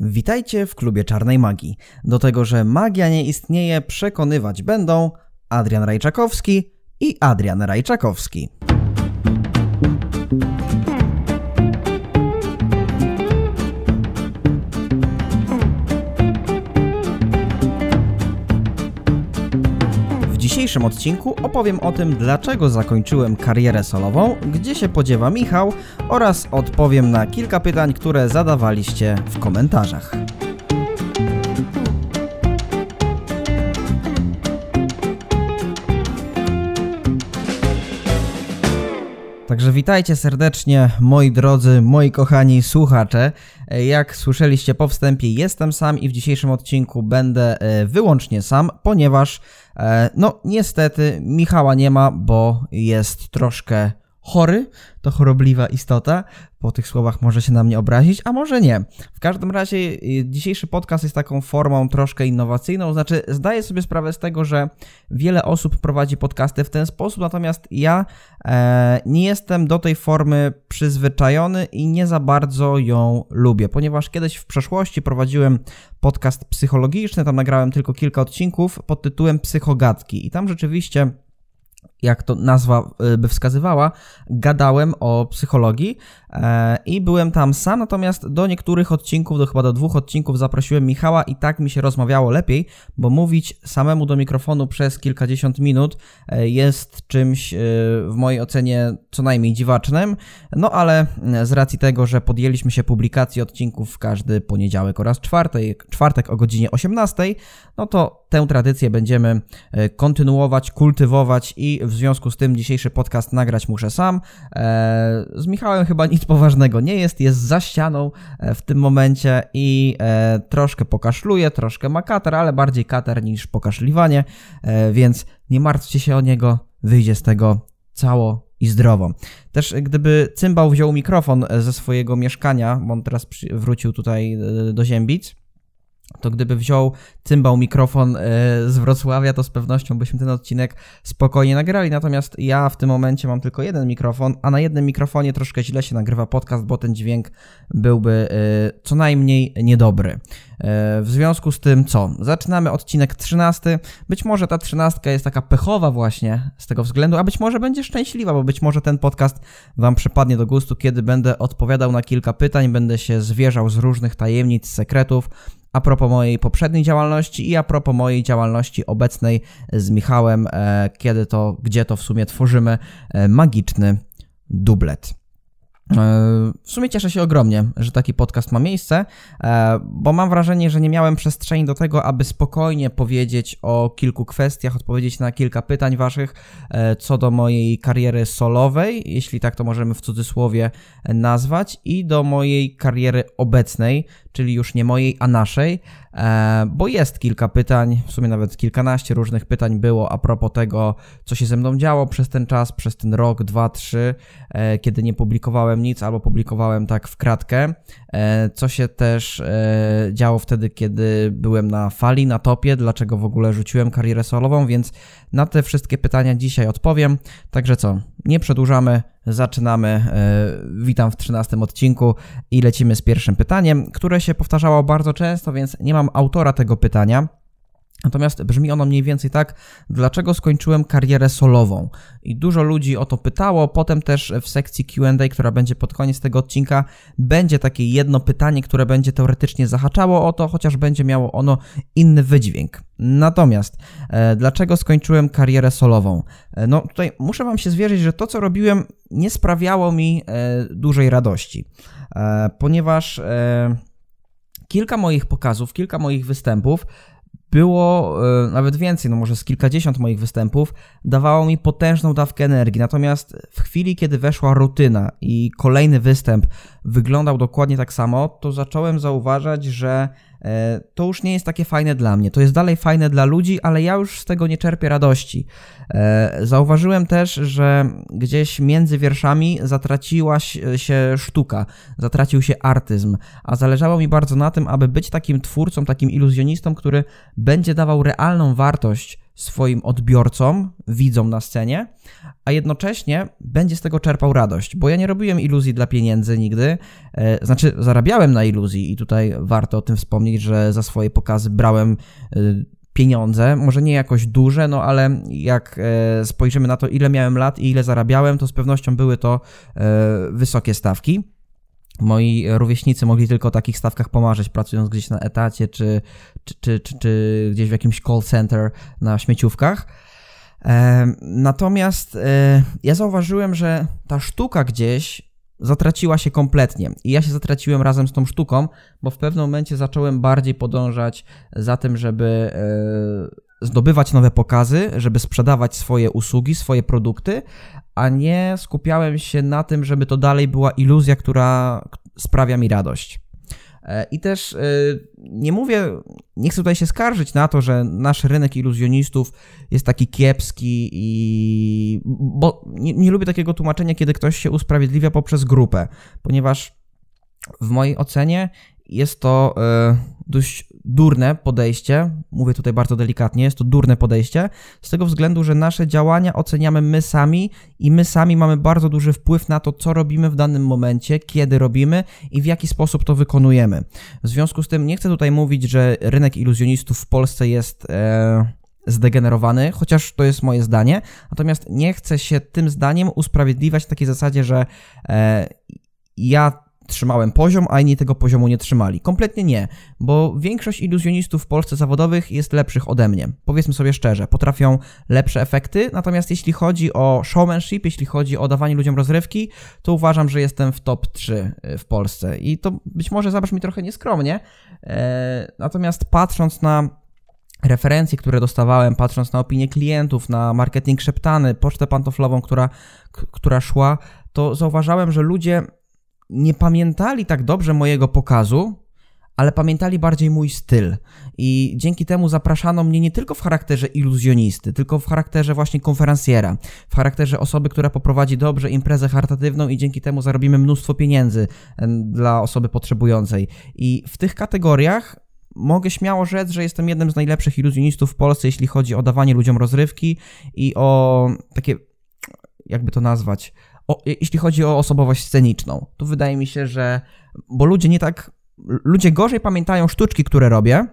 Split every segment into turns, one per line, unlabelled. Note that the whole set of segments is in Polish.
Witajcie w klubie czarnej magii. Do tego, że magia nie istnieje, przekonywać będą Adrian Rajczakowski i Adrian Rajczakowski. Dzisiejszym odcinku opowiem o tym, dlaczego zakończyłem karierę solową, gdzie się podziewa Michał oraz odpowiem na kilka pytań, które zadawaliście w komentarzach. Także witajcie serdecznie, moi drodzy, moi kochani słuchacze. Jak słyszeliście po wstępie, jestem sam i w dzisiejszym odcinku będę e, wyłącznie sam, ponieważ, no niestety, Michała nie ma, bo jest troszkę chory, to chorobliwa istota. Po tych słowach może się na mnie obrazić, a może nie. W każdym razie y, dzisiejszy podcast jest taką formą troszkę innowacyjną, znaczy zdaję sobie sprawę z tego, że wiele osób prowadzi podcasty w ten sposób, natomiast ja e, nie jestem do tej formy przyzwyczajony i nie za bardzo ją lubię, ponieważ kiedyś w przeszłości prowadziłem podcast psychologiczny, tam nagrałem tylko kilka odcinków pod tytułem Psychogatki i tam rzeczywiście jak to nazwa y, by wskazywała, gadałem o psychologii i byłem tam sam, natomiast do niektórych odcinków, do chyba do dwóch odcinków zaprosiłem Michała i tak mi się rozmawiało lepiej, bo mówić samemu do mikrofonu przez kilkadziesiąt minut e, jest czymś e, w mojej ocenie co najmniej dziwacznym, no ale z racji tego, że podjęliśmy się publikacji odcinków w każdy poniedziałek oraz czwartek, czwartek o godzinie 18, no to tę tradycję będziemy kontynuować, kultywować i w związku z tym dzisiejszy podcast nagrać muszę sam. E, z Michałem chyba nic poważnego nie jest, jest za ścianą e, w tym momencie i e, troszkę pokaszluje, troszkę ma kater, ale bardziej kater niż pokaszliwanie, więc nie martwcie się o niego, wyjdzie z tego cało i zdrowo. Też gdyby cymbał wziął mikrofon ze swojego mieszkania, bo on teraz wrócił tutaj do Ziębic, to gdyby wziął cymbał mikrofon e, z Wrocławia, to z pewnością byśmy ten odcinek spokojnie nagrali. Natomiast ja w tym momencie mam tylko jeden mikrofon, a na jednym mikrofonie troszkę źle się nagrywa podcast, bo ten dźwięk byłby e, co najmniej niedobry. E, w związku z tym co? Zaczynamy odcinek 13. Być może ta trzynastka jest taka pechowa właśnie z tego względu, a być może będzie szczęśliwa, bo być może ten podcast Wam przypadnie do gustu, kiedy będę odpowiadał na kilka pytań, będę się zwierzał z różnych tajemnic, sekretów, a propos mojej poprzedniej działalności i a propos mojej działalności obecnej z Michałem, e, kiedy to, gdzie to w sumie tworzymy e, magiczny dublet. E, w sumie cieszę się ogromnie, że taki podcast ma miejsce, bo mam wrażenie, że nie miałem przestrzeni do tego, aby spokojnie powiedzieć o kilku kwestiach, odpowiedzieć na kilka pytań Waszych co do mojej kariery solowej, jeśli tak to możemy w cudzysłowie nazwać, i do mojej kariery obecnej, czyli już nie mojej, a naszej, e, bo jest kilka pytań, w sumie nawet kilkanaście różnych pytań było a propos tego, co się ze mną działo przez ten czas, przez ten rok, dwa, trzy, e, kiedy nie publikowałem nic albo publikowałem tak w kratkę, e, co się też działo wtedy, kiedy byłem na fali, na topie, dlaczego w ogóle rzuciłem karierę solową, więc na te wszystkie pytania dzisiaj odpowiem. Także co, nie przedłużamy, zaczynamy. E, witam w 13 odcinku i lecimy z pierwszym pytaniem, które się powtarzało bardzo często, więc nie mam autora tego pytania. Natomiast brzmi ono mniej więcej tak, dlaczego skończyłem karierę solową. I dużo ludzi o to pytało. Potem też w sekcji QA, która będzie pod koniec tego odcinka, będzie takie jedno pytanie, które będzie teoretycznie zahaczało o to, chociaż będzie miało ono inny wydźwięk. Natomiast e, dlaczego skończyłem karierę solową? E, no tutaj muszę Wam się zwierzyć, że to, co robiłem, nie sprawiało mi e, dużej radości, e, ponieważ e, kilka moich pokazów, kilka moich występów było e, nawet więcej, no może z kilkadziesiąt moich występów, dawało mi potężną dawkę energii. Natomiast w chwili, kiedy weszła rutyna i kolejny występ wyglądał dokładnie tak samo, to zacząłem zauważać, że to już nie jest takie fajne dla mnie. To jest dalej fajne dla ludzi, ale ja już z tego nie czerpię radości. E, zauważyłem też, że gdzieś między wierszami zatraciła się sztuka, zatracił się artyzm, a zależało mi bardzo na tym, aby być takim twórcą, takim iluzjonistą, który będzie dawał realną wartość swoim odbiorcom, widzom na scenie, a jednocześnie będzie z tego czerpał radość, bo ja nie robiłem iluzji dla pieniędzy nigdy, e, znaczy zarabiałem na iluzji i tutaj warto o tym wspomnieć, że za swoje pokazy brałem e, pieniądze, może nie jakoś duże, no ale jak e, spojrzymy na to, ile miałem lat i ile zarabiałem, to z pewnością były to wysokie stawki. Moi rówieśnicy mogli tylko o takich stawkach pomarzyć, pracując gdzieś na etacie, czy, czy, czy, czy, czy gdzieś w jakimś call center na śmieciówkach. Natomiast e, ja zauważyłem, że ta sztuka gdzieś zatraciła się kompletnie. I ja się zatraciłem razem z tą sztuką, bo w pewnym momencie zacząłem bardziej podążać za tym, żeby e, zdobywać nowe pokazy, żeby sprzedawać swoje usługi, swoje produkty, a nie skupiałem się na tym, żeby to dalej była iluzja, która sprawia mi radość. E, I też e, nie mówię, nie chcę tutaj się skarżyć na to, że nasz rynek iluzjonistów jest taki kiepski i. Bo nie, nie lubię takiego tłumaczenia, kiedy ktoś się usprawiedliwia poprzez grupę, ponieważ w mojej ocenie jest to e, dość durne podejście, mówię tutaj bardzo delikatnie, jest to durne podejście, z tego względu, że nasze działania oceniamy my sami i my sami mamy bardzo duży wpływ na to, co robimy w danym momencie, kiedy robimy i w jaki sposób to wykonujemy. W związku z tym nie chcę tutaj mówić, że rynek iluzjonistów w Polsce jest. E, zdegenerowany, chociaż to jest moje zdanie. Natomiast nie chcę się tym zdaniem usprawiedliwiać w takiej zasadzie, że e, ja trzymałem poziom, a inni tego poziomu nie trzymali. Kompletnie nie, bo większość iluzjonistów w Polsce zawodowych jest lepszych ode mnie. Powiedzmy sobie szczerze, potrafią lepsze efekty, natomiast jeśli chodzi o showmanship, jeśli chodzi o dawanie ludziom rozrywki, to uważam, że jestem w top 3 y, w Polsce. I to być może zabrzmi trochę nieskromnie, e, natomiast patrząc na referencje, które dostawałem, patrząc na opinie klientów, na marketing szeptany, pocztę pantoflową, która, która szła, to zauważałem, że ludzie nie pamiętali tak dobrze mojego pokazu, ale pamiętali bardziej mój styl. I dzięki temu zapraszano mnie nie tylko w charakterze iluzjonisty, tylko w charakterze właśnie konferencjera, w charakterze osoby, która poprowadzi dobrze imprezę charytatywną i dzięki temu zarobimy mnóstwo pieniędzy dla osoby potrzebującej. I w tych kategoriach mogę śmiało rzec, że jestem jednym z najlepszych iluzjonistów w Polsce, jeśli chodzi o dawanie ludziom rozrywki i o takie, jakby to nazwać, o, jeśli chodzi o osobowość sceniczną. To wydaje mi się, że. Bo ludzie nie tak. Ludzie gorzej pamiętają sztuczki, które robię,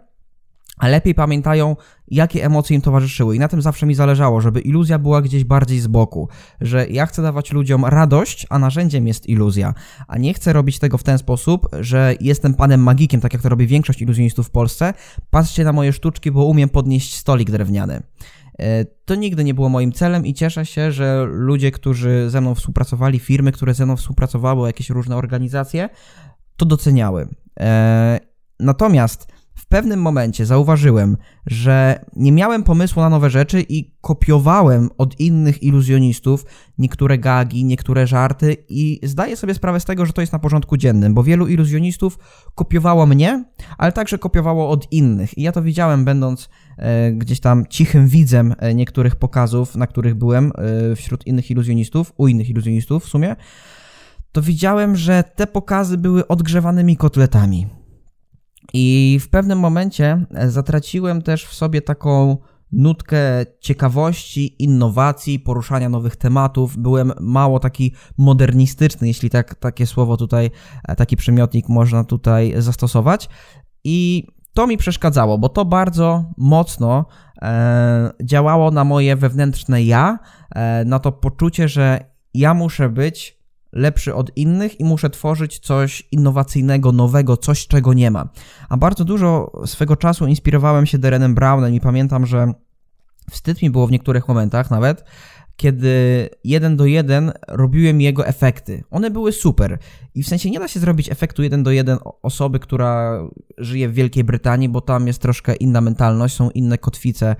a lepiej pamiętają, jakie emocje im towarzyszyły. I na tym zawsze mi zależało, żeby iluzja była gdzieś bardziej z boku. Że ja chcę dawać ludziom radość, a narzędziem jest iluzja. A nie chcę robić tego w ten sposób, że jestem panem magikiem, tak jak to robi większość iluzjonistów w Polsce. Patrzcie na moje sztuczki, bo umiem podnieść stolik drewniany. E, to nigdy nie było moim celem i cieszę się, że ludzie, którzy ze mną współpracowali, firmy, które ze mną współpracowały, jakieś różne organizacje, to doceniały. E, natomiast w pewnym momencie zauważyłem, że nie miałem pomysłu na nowe rzeczy i kopiowałem od innych iluzjonistów niektóre gagi, niektóre żarty i zdaję sobie sprawę z tego, że to jest na porządku dziennym, bo wielu iluzjonistów kopiowało mnie, ale także kopiowało od innych. I ja to widziałem, będąc gdzieś tam cichym widzem e, niektórych pokazów, na których byłem e, wśród innych iluzjonistów, u innych iluzjonistów w sumie, to widziałem, że te pokazy były odgrzewanymi kotletami i w pewnym momencie e, zatraciłem też w sobie taką nutkę ciekawości, innowacji, poruszania nowych tematów. Byłem mało taki modernistyczny, jeśli tak, takie słowo tutaj, e, taki przymiotnik można tutaj zastosować. I to mi przeszkadzało, bo to bardzo mocno e, działało na moje wewnętrzne ja, e, na to poczucie, że ja muszę być lepszy od innych i muszę tworzyć coś innowacyjnego, nowego, coś czego nie ma. A bardzo dużo swego czasu inspirowałem się Derenem Brownem i pamiętam, że wstyd mi było w niektórych momentach nawet, kiedy jeden do jeden robiłem jego efekty. One były super. I w sensie nie da się zrobić efektu jeden do jeden osoby, która żyje w Wielkiej Brytanii, bo tam jest troszkę inna mentalność, są inne kotwice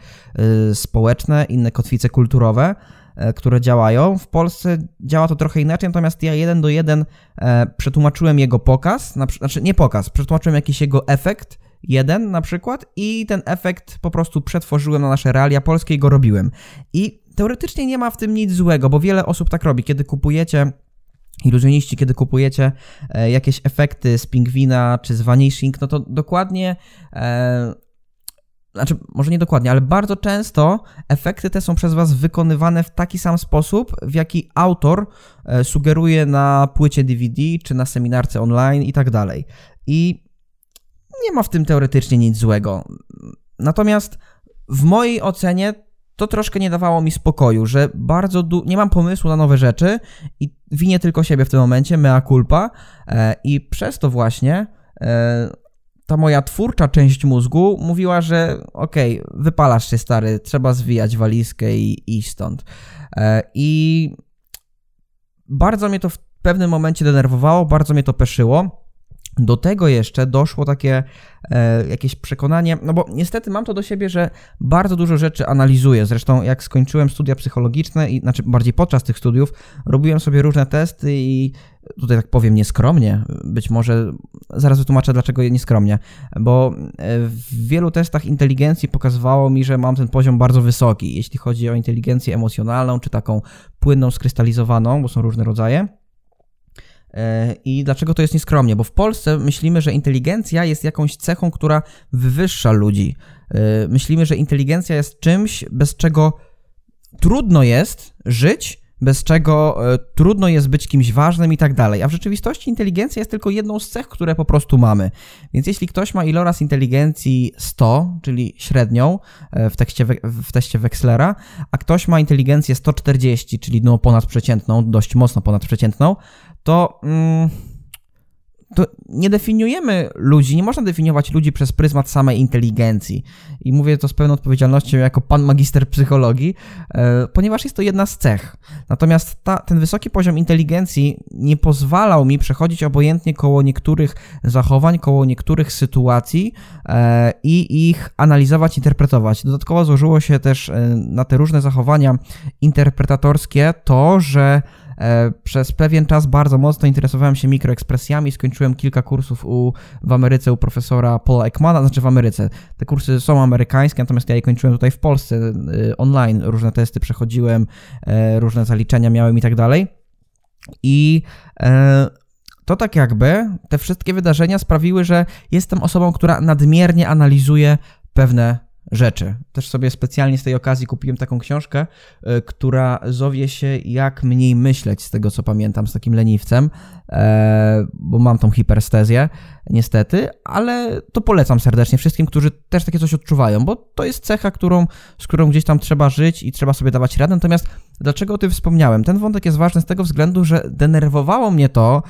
y, społeczne, inne kotwice kulturowe. E, które działają. W Polsce działa to trochę inaczej, natomiast ja jeden do jeden e, przetłumaczyłem jego pokaz, znaczy nie pokaz, przetłumaczyłem jakiś jego efekt, jeden na przykład, i ten efekt po prostu przetworzyłem na nasze realia polskie i go robiłem. I teoretycznie nie ma w tym nic złego, bo wiele osób tak robi. Kiedy kupujecie iluzjoniści, kiedy kupujecie e, jakieś efekty z pingwina czy z vanishing, no to dokładnie znaczy może nie dokładnie, ale bardzo często efekty te są przez Was wykonywane w taki sam sposób, w jaki autor e, sugeruje na płycie DVD czy na seminarce online i tak dalej. I nie ma w tym teoretycznie nic złego. Natomiast w mojej ocenie to troszkę nie dawało mi spokoju, że bardzo du- nie mam pomysłu na nowe rzeczy i winię tylko siebie w tym momencie, mea culpa e, i przez to właśnie e, ta moja twórcza część mózgu mówiła, że okej, okay, wypalasz się stary, trzeba zwijać walizkę i iść stąd. E, I bardzo mnie to w pewnym momencie denerwowało, bardzo mnie to peszyło. Do tego jeszcze doszło takie e, jakieś przekonanie, no bo niestety mam to do siebie, że bardzo dużo rzeczy analizuję. Zresztą jak skończyłem studia psychologiczne, i znaczy bardziej podczas tych studiów, robiłem sobie różne testy i tutaj tak powiem nieskromnie, być może zaraz wytłumaczę dlaczego nieskromnie, bo e, w wielu testach inteligencji pokazywało mi, że mam ten poziom bardzo wysoki, jeśli chodzi o inteligencję emocjonalną, czy taką płynną, skrystalizowaną, bo są różne rodzaje I dlaczego to jest nieskromnie? Bo w Polsce myślimy, że inteligencja jest jakąś cechą, która wywyższa ludzi. E, myślimy, że inteligencja jest czymś, bez czego trudno jest żyć, bez czego e, trudno jest być kimś ważnym i tak dalej. A w rzeczywistości inteligencja jest tylko jedną z cech, które po prostu mamy. Więc jeśli ktoś ma iloraz inteligencji 100, czyli średnią w, tekście, w teście Wexlera, a ktoś ma inteligencję 140, czyli no ponadprzeciętną, dość mocno ponadprzeciętną, to, mm, to nie definiujemy ludzi, nie można definiować ludzi przez pryzmat samej inteligencji. I mówię to z pełną odpowiedzialnością jako pan magister psychologii, e, ponieważ jest to jedna z cech. Natomiast ta, ten wysoki poziom inteligencji nie pozwalał mi przechodzić obojętnie koło niektórych zachowań, koło niektórych sytuacji e, i ich analizować, interpretować. Dodatkowo złożyło się też e, na te różne zachowania interpretatorskie to, że przez pewien czas bardzo mocno interesowałem się mikroekspresjami, skończyłem kilka kursów u, w Ameryce u profesora Paula Ekmana, znaczy w Ameryce. Te kursy są amerykańskie, natomiast ja je kończyłem tutaj w Polsce e, online. Różne testy przechodziłem, e, różne zaliczenia miałem i tak dalej. I to tak jakby te wszystkie wydarzenia sprawiły, że jestem osobą, która nadmiernie analizuje pewne rzeczy. Też sobie specjalnie z tej okazji kupiłem taką książkę, e, która zowie się Jak mniej myśleć, z tego co pamiętam, z takim leniwcem, e, bo mam tą hiperstezję, niestety, ale to polecam serdecznie wszystkim, którzy też takie coś odczuwają, bo to jest cecha, którą, z którą gdzieś tam trzeba żyć i trzeba sobie dawać radę. Natomiast dlaczego o tym wspomniałem? Ten wątek jest ważny z tego względu, że denerwowało mnie to,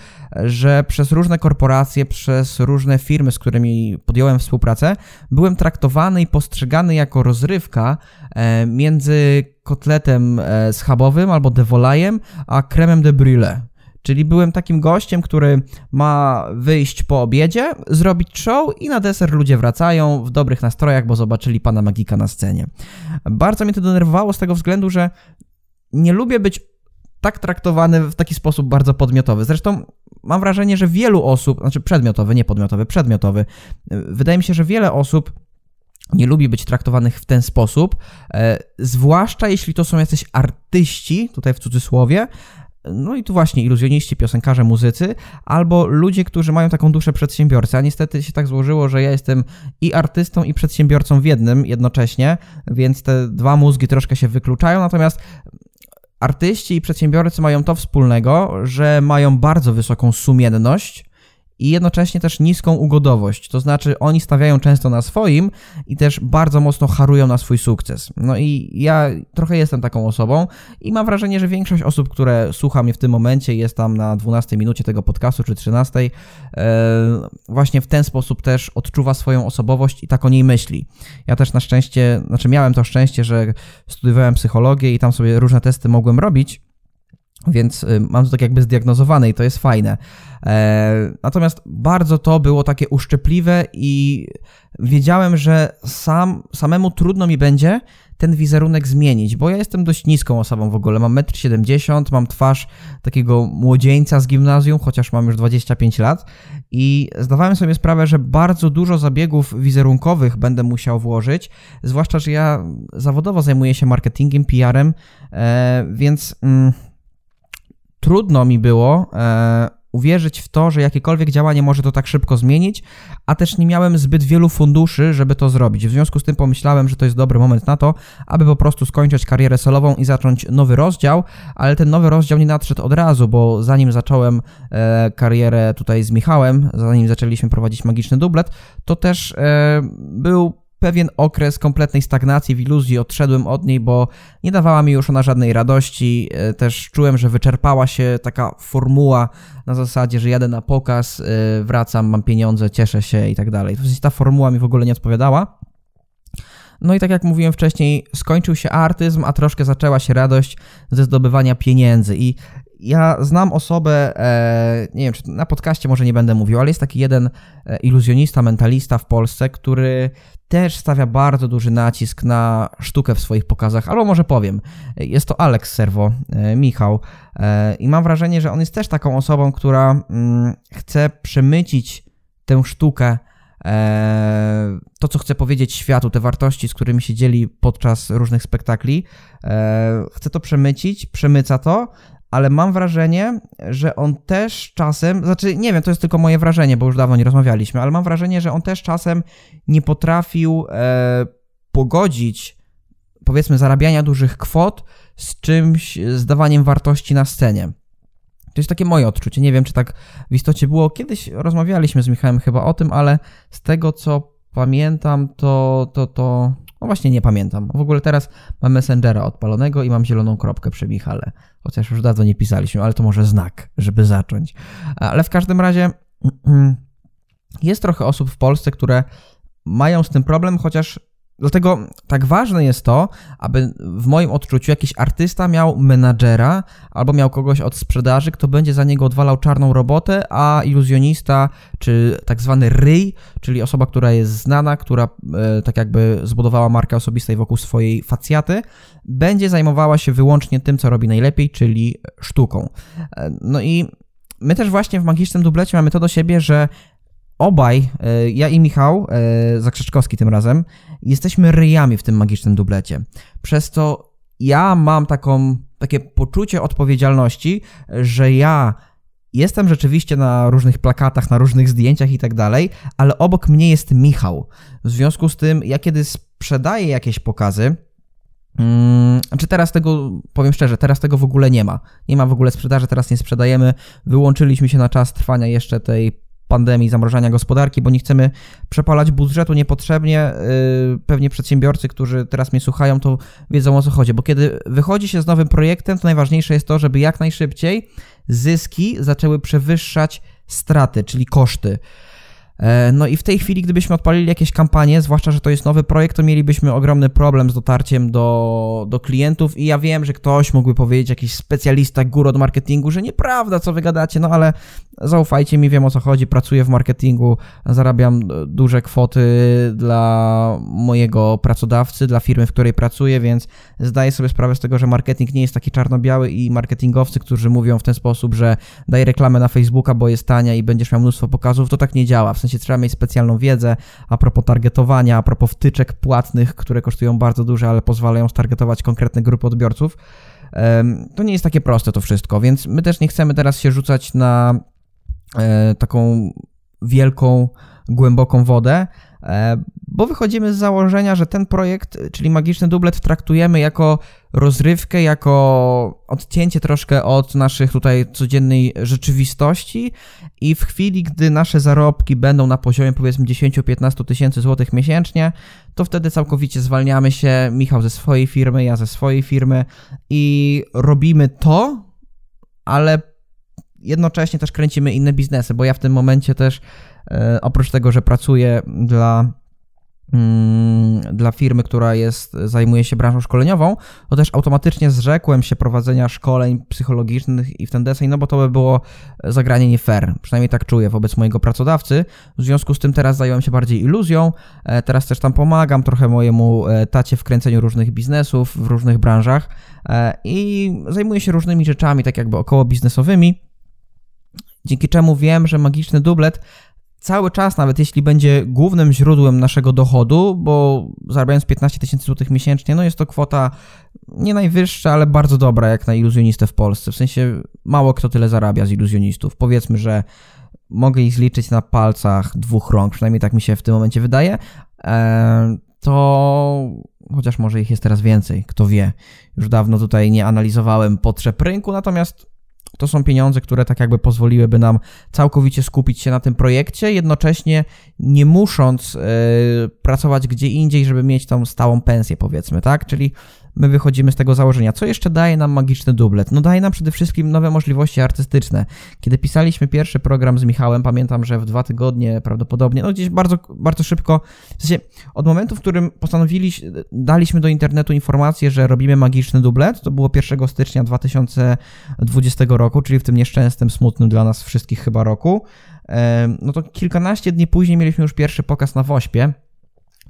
że przez różne korporacje, przez różne firmy, z którymi podjąłem współpracę, byłem traktowany i postrzegany jako rozrywka e, między kotletem e, schabowym albo devolajem, a kremem de brûlée. Czyli byłem takim gościem, który ma wyjść po obiedzie, zrobić show i na deser ludzie wracają w dobrych nastrojach, bo zobaczyli pana magika na scenie. Bardzo mnie to denerwowało z tego względu, że nie lubię być tak traktowany w taki sposób bardzo podmiotowy. Zresztą mam wrażenie, że wielu osób, znaczy przedmiotowy, nie podmiotowy, przedmiotowy, wydaje mi się, że wiele osób nie lubi być traktowanych w ten sposób, e, zwłaszcza jeśli to są jacyś artyści, tutaj w cudzysłowie, no i tu właśnie iluzjoniści, piosenkarze, muzycy, albo ludzie, którzy mają taką duszę przedsiębiorcy. A niestety się tak złożyło, że ja jestem i artystą, i przedsiębiorcą w jednym jednocześnie, więc te dwa mózgi troszkę się wykluczają. Natomiast artyści i przedsiębiorcy mają to wspólnego, że mają bardzo wysoką sumienność i jednocześnie też niską ugodowość. To znaczy, oni stawiają często na swoim i też bardzo mocno harują na swój sukces. No i ja trochę jestem taką osobą i mam wrażenie, że większość osób, które słucha mnie w tym momencie, jest tam na 12 minucie tego podcastu czy 13, e, właśnie w ten sposób też odczuwa swoją osobowość i tak o niej myśli. Ja też na szczęście, znaczy miałem to szczęście, że studiowałem psychologię i tam sobie różne testy mogłem robić więc y, mam to tak jakby zdiagnozowane i to jest fajne. E, natomiast bardzo to było takie uszczypliwe i wiedziałem, że sam, samemu trudno mi będzie ten wizerunek zmienić, bo ja jestem dość niską osobą w ogóle. Mam 1,70 m, mam twarz takiego młodzieńca z gimnazjum, chociaż mam już 25 lat i zdawałem sobie sprawę, że bardzo dużo zabiegów wizerunkowych będę musiał włożyć, zwłaszcza, że ja zawodowo zajmuję się marketingiem, PR-em, e, więc... Mm, trudno mi było e, uwierzyć w to, że jakiekolwiek działanie może to tak szybko zmienić, a też nie miałem zbyt wielu funduszy, żeby to zrobić. W związku z tym pomyślałem, że to jest dobry moment na to, aby po prostu skończyć karierę solową i zacząć nowy rozdział, ale ten nowy rozdział nie nadszedł od razu, bo zanim zacząłem e, karierę tutaj z Michałem, zanim zaczęliśmy prowadzić magiczny dublet, to też e, był pewien okres kompletnej stagnacji, w iluzji odszedłem od niej, bo nie dawała mi już ona żadnej radości. E, też czułem, że wyczerpała się taka formuła na zasadzie, że jadę na pokaz, e, wracam, mam pieniądze, cieszę się i tak dalej. Ta formuła mi w ogóle nie odpowiadała. No i tak jak mówiłem wcześniej, skończył się artyzm, a troszkę zaczęła się radość ze zdobywania pieniędzy. I ja znam osobę, e, nie wiem, czy na podcaście może nie będę mówił, ale jest taki jeden iluzjonista, mentalista w Polsce, który też stawia bardzo duży nacisk na sztukę w swoich pokazach, albo może powiem, jest to Alex Serwo, e, Michał, e, i mam wrażenie, że on jest też taką osobą, która mm, chce przemycić tę sztukę, e, to co chce powiedzieć światu, te wartości, z którymi się dzieli podczas różnych spektakli, chce to przemycić, przemyca to, ale mam wrażenie, że on też czasem, znaczy nie wiem, to jest tylko moje wrażenie, bo już dawno nie rozmawialiśmy, ale mam wrażenie, że on też czasem nie potrafił e, pogodzić, powiedzmy, zarabiania dużych kwot z czymś, z dawaniem wartości na scenie. To jest takie moje odczucie. Nie wiem, czy tak w istocie było. Kiedyś rozmawialiśmy z Michałem chyba o tym, ale z tego co pamiętam, to, to, to no właśnie nie pamiętam. W ogóle teraz mam Messengera odpalonego i mam zieloną kropkę przy Michale. Chociaż już dawno nie pisaliśmy, ale to może znak, żeby zacząć. Ale w każdym razie jest trochę osób w Polsce, które mają z tym problem, chociaż Dlatego tak ważne jest to, aby w moim odczuciu jakiś artysta miał menadżera albo miał kogoś od sprzedaży, kto będzie za niego odwalał czarną robotę, a iluzjonista czy tak zwany ryj, czyli osoba, która jest znana, która e, tak jakby zbudowała markę osobistej wokół swojej facjaty, będzie zajmowała się wyłącznie tym, co robi najlepiej, czyli sztuką. E, no i my też właśnie w magicznym dublecie mamy to do siebie, że obaj, e, ja i Michał, e, Zakrzeczkowski tym razem, jesteśmy ryjami w tym magicznym dublecie. Przez to ja mam taką, takie poczucie odpowiedzialności, że ja jestem rzeczywiście na różnych plakatach, na różnych zdjęciach i tak dalej, ale obok mnie jest Michał. W związku z tym, ja kiedy sprzedaję jakieś pokazy, Hmm, czy teraz tego, powiem szczerze, teraz tego w ogóle nie ma. Nie ma w ogóle sprzedaży, teraz nie sprzedajemy. Wyłączyliśmy się na czas trwania jeszcze tej pandemii, zamrożenia gospodarki, bo nie chcemy przepalać budżetu niepotrzebnie. Y, pewnie przedsiębiorcy, którzy teraz mnie słuchają, to wiedzą o co chodzi, bo kiedy wychodzi się z nowym projektem, to najważniejsze jest to, żeby jak najszybciej zyski zaczęły przewyższać straty, czyli koszty. E, no i w tej chwili, gdybyśmy odpalili jakieś kampanie, zwłaszcza, że to jest nowy projekt, to mielibyśmy ogromny problem z dotarciem do, do klientów i ja wiem, że ktoś mógłby powiedzieć, jakiś specjalista, gór od marketingu, że nieprawda, co wy gadacie, no ale zaufajcie mi, wiem o co chodzi, pracuję w marketingu, zarabiam duże kwoty dla mojego pracodawcy, dla firmy, w której pracuję, więc zdaję sobie sprawę z tego, że marketing nie jest taki czarno-biały i marketingowcy, którzy mówią w ten sposób, że daj reklamę na Facebooka, bo jest tania i będziesz miał mnóstwo pokazów, to tak nie działa. W sensie trzeba mieć specjalną wiedzę a propos targetowania, a propos wtyczek płatnych, które kosztują bardzo dużo, ale pozwalają stargetować konkretne grupy odbiorców. To nie jest takie proste to wszystko, więc my też nie chcemy teraz się rzucać na e, taką wielką, głęboką wodę, E, bo wychodzimy z założenia, że ten projekt, czyli Magiczny Dublet, traktujemy jako rozrywkę, jako odcięcie troszkę od naszych tutaj codziennej rzeczywistości i w chwili, gdy nasze zarobki będą na poziomie powiedzmy 10-15 tysięcy złotych miesięcznie, to wtedy całkowicie zwalniamy się, Michał ze swojej firmy, ja ze swojej firmy i robimy to, ale jednocześnie też kręcimy inne biznesy, bo ja w tym momencie też E, oprócz tego, że pracuję dla dla firmy, która jest, zajmuje się branżą szkoleniową, to też automatycznie zrzekłem się prowadzenia szkoleń psychologicznych i w ten deseń, no bo to by było zagranie nie fair. Przynajmniej tak czuję wobec mojego pracodawcy. W związku z tym teraz zająłem się bardziej iluzją. E, teraz też tam pomagam trochę mojemu e, tacie w kręceniu różnych biznesów w różnych branżach i zajmuję się różnymi rzeczami, tak jakby około biznesowymi. Dzięki czemu wiem, że magiczny dublet cały czas, nawet jeśli będzie głównym źródłem naszego dochodu, bo zarabiając 15 tysięcy złotych miesięcznie, no jest to kwota nie najwyższa, ale bardzo dobra jak na iluzjonistę w Polsce. W sensie mało kto tyle zarabia z iluzjonistów. Powiedzmy, że mogę ich zliczyć na palcach dwóch rąk, przynajmniej tak mi się w tym momencie wydaje. E, to chociaż może ich jest teraz więcej, kto wie. Już dawno tutaj nie analizowałem potrzeb rynku, natomiast to są pieniądze, które tak jakby pozwoliłyby nam całkowicie skupić się na tym projekcie, jednocześnie nie musząc yy, pracować gdzie indziej, żeby mieć tą stałą pensję, powiedzmy, tak? Czyli my wychodzimy z tego założenia. Co jeszcze daje nam magiczny dublet? No daje nam przede wszystkim nowe możliwości artystyczne. Kiedy pisaliśmy pierwszy program z Michałem, pamiętam, że w dwa tygodnie prawdopodobnie, no gdzieś bardzo, bardzo szybko, w sensie od momentu, w którym postanowiliśmy, daliśmy do internetu informację, że robimy magiczny dublet, to było 1 stycznia 2020 roku, czyli w tym nieszczęsnym, smutnym dla nas wszystkich chyba roku, no to kilkanaście dni później mieliśmy już pierwszy pokaz na Wośpie,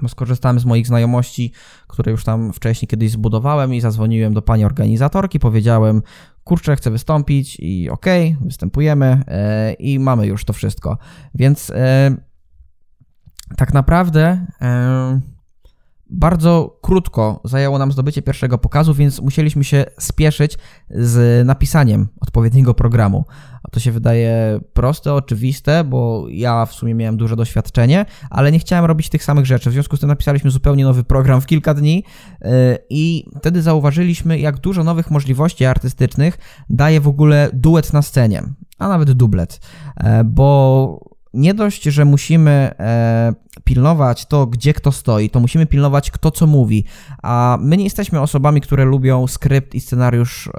bo skorzystałem z moich znajomości, które już tam wcześniej kiedyś zbudowałem i zadzwoniłem do pani organizatorki, powiedziałem, kurczę, chcę wystąpić i okej, okay, występujemy e, i mamy już to wszystko. Więc e, tak naprawdę e, bardzo krótko zajęło nam zdobycie pierwszego pokazu, więc musieliśmy się spieszyć z napisaniem odpowiedniego programu. To się wydaje proste, oczywiste, bo ja w sumie miałem duże doświadczenie, ale nie chciałem robić tych samych rzeczy. W związku z tym napisaliśmy zupełnie nowy program w kilka dni yy, i wtedy zauważyliśmy, jak dużo nowych możliwości artystycznych daje w ogóle duet na scenie, a nawet dublet, yy, bo nie dość, że musimy e, pilnować to, gdzie kto stoi, to musimy pilnować, kto co mówi. A my nie jesteśmy osobami, które lubią skrypt i scenariusz e,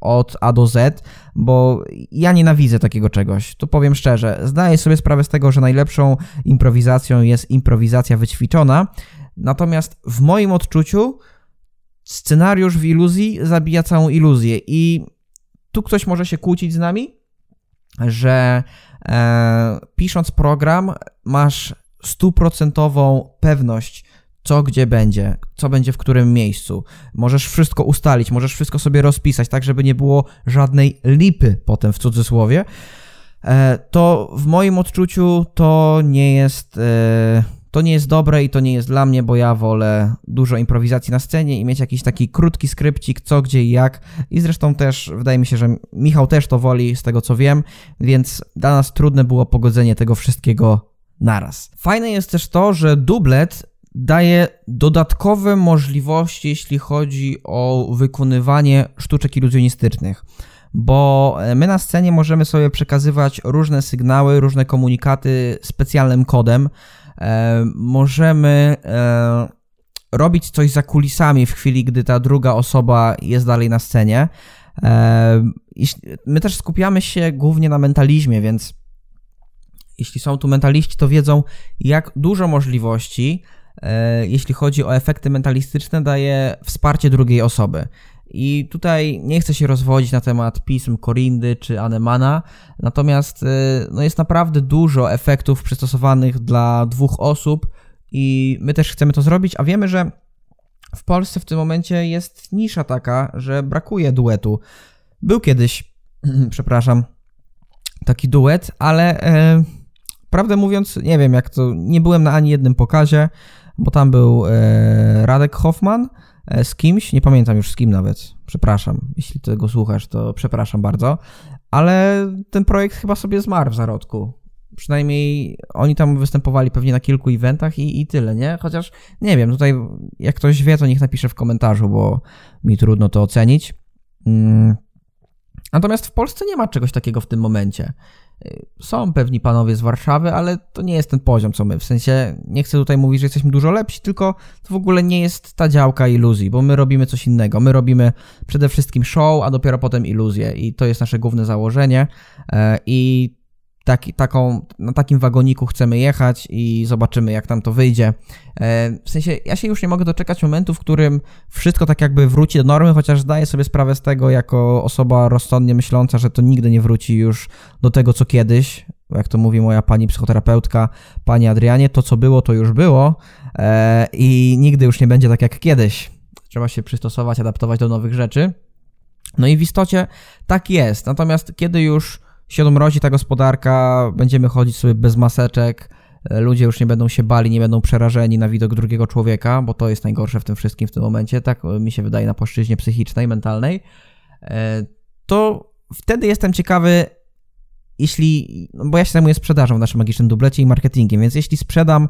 od A do Z, bo ja nienawidzę takiego czegoś. To powiem szczerze. Zdaję sobie sprawę z tego, że najlepszą improwizacją jest improwizacja wyćwiczona. Natomiast w moim odczuciu scenariusz w iluzji zabija całą iluzję. I tu ktoś może się kłócić z nami, że e, pisząc program masz stuprocentową pewność, co gdzie będzie, co będzie w którym miejscu. Możesz wszystko ustalić, możesz wszystko sobie rozpisać, tak żeby nie było żadnej lipy potem w cudzysłowie. E, to w moim odczuciu to nie jest. E, to nie jest dobre i to nie jest dla mnie, bo ja wolę dużo improwizacji na scenie i mieć jakiś taki krótki skrypcik, co, gdzie i jak. I zresztą też wydaje mi się, że Michał też to woli, z tego co wiem, więc dla nas trudne było pogodzenie tego wszystkiego naraz. Fajne jest też to, że dublet daje dodatkowe możliwości, jeśli chodzi o wykonywanie sztuczek iluzjonistycznych bo my na scenie możemy sobie przekazywać różne sygnały, różne komunikaty specjalnym kodem. E, możemy e, robić coś za kulisami w chwili, gdy ta druga osoba jest dalej na scenie. E, my też skupiamy się głównie na mentalizmie, więc jeśli są tu mentaliści, to wiedzą, jak dużo możliwości, jeśli chodzi o efekty mentalistyczne, daje wsparcie drugiej osoby. I tutaj nie chcę się rozwodzić na temat pism Korindy czy Anemana, natomiast y, no jest naprawdę dużo efektów przystosowanych dla dwóch osób i my też chcemy to zrobić, a wiemy, że w Polsce w tym momencie jest nisza taka, że brakuje duetu. Był kiedyś, przepraszam, taki duet, ale e, prawdę mówiąc, nie wiem jak to, nie byłem na ani jednym pokazie, bo tam był e, Radek Hoffman, z kimś, nie pamiętam już z kim nawet, przepraszam, jeśli tego słuchasz, to przepraszam bardzo, ale ten projekt chyba sobie zmarł w zarodku. Przynajmniej oni tam występowali pewnie na kilku eventach i, i tyle, nie? Chociaż nie wiem, tutaj jak ktoś wie, to niech napisze w komentarzu, bo mi trudno to ocenić. Mm. Natomiast w Polsce nie ma czegoś takiego w tym momencie. Są pewni panowie z Warszawy, ale to nie jest ten poziom, co my. W sensie, nie chcę tutaj mówić, że jesteśmy dużo lepsi, tylko to w ogóle nie jest ta działka iluzji, bo my robimy coś innego. My robimy przede wszystkim show, a dopiero potem iluzję i to jest nasze główne założenie. E, I taki, taką, na takim wagoniku chcemy jechać i zobaczymy, jak tam to wyjdzie. E, w sensie, ja się już nie mogę doczekać momentu, w którym wszystko tak jakby wróci do normy, chociaż zdaję sobie sprawę z tego, jako osoba rozsądnie myśląca, że to nigdy nie wróci już do tego, co kiedyś. Jak to mówi moja pani psychoterapeutka, pani Adrianie, to co było, to już było e, i nigdy już nie będzie tak jak kiedyś. Trzeba się przystosować, adaptować do nowych rzeczy. No i w istocie tak jest. Natomiast kiedy już się odmrozi ta gospodarka, będziemy chodzić sobie bez maseczek, e, ludzie już nie będą się bali, nie będą przerażeni na widok drugiego człowieka, bo to jest najgorsze w tym wszystkim w tym momencie, tak mi się wydaje na płaszczyźnie psychicznej, mentalnej, e, to wtedy jestem ciekawy, jeśli, no bo ja się zajmuję sprzedażą w naszym magicznym dublecie i marketingiem, więc jeśli sprzedam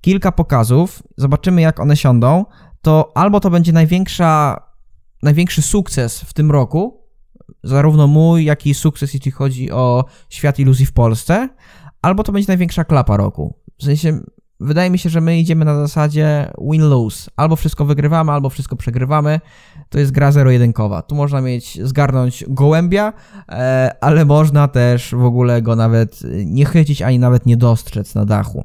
kilka pokazów, zobaczymy jak one siądą, to albo to będzie największa, największy sukces w tym roku, zarówno mój, jak i sukces, jeśli chodzi o świat iluzji w Polsce, albo to będzie największa klapa roku. W sensie, wydaje mi się, że my idziemy na zasadzie win-lose. Albo wszystko wygrywamy, albo wszystko przegrywamy. To jest gra zero-jedynkowa. Tu można mieć, zgarnąć gołębia, e, ale można też w ogóle go nawet nie chycić, ani nawet nie dostrzec na dachu.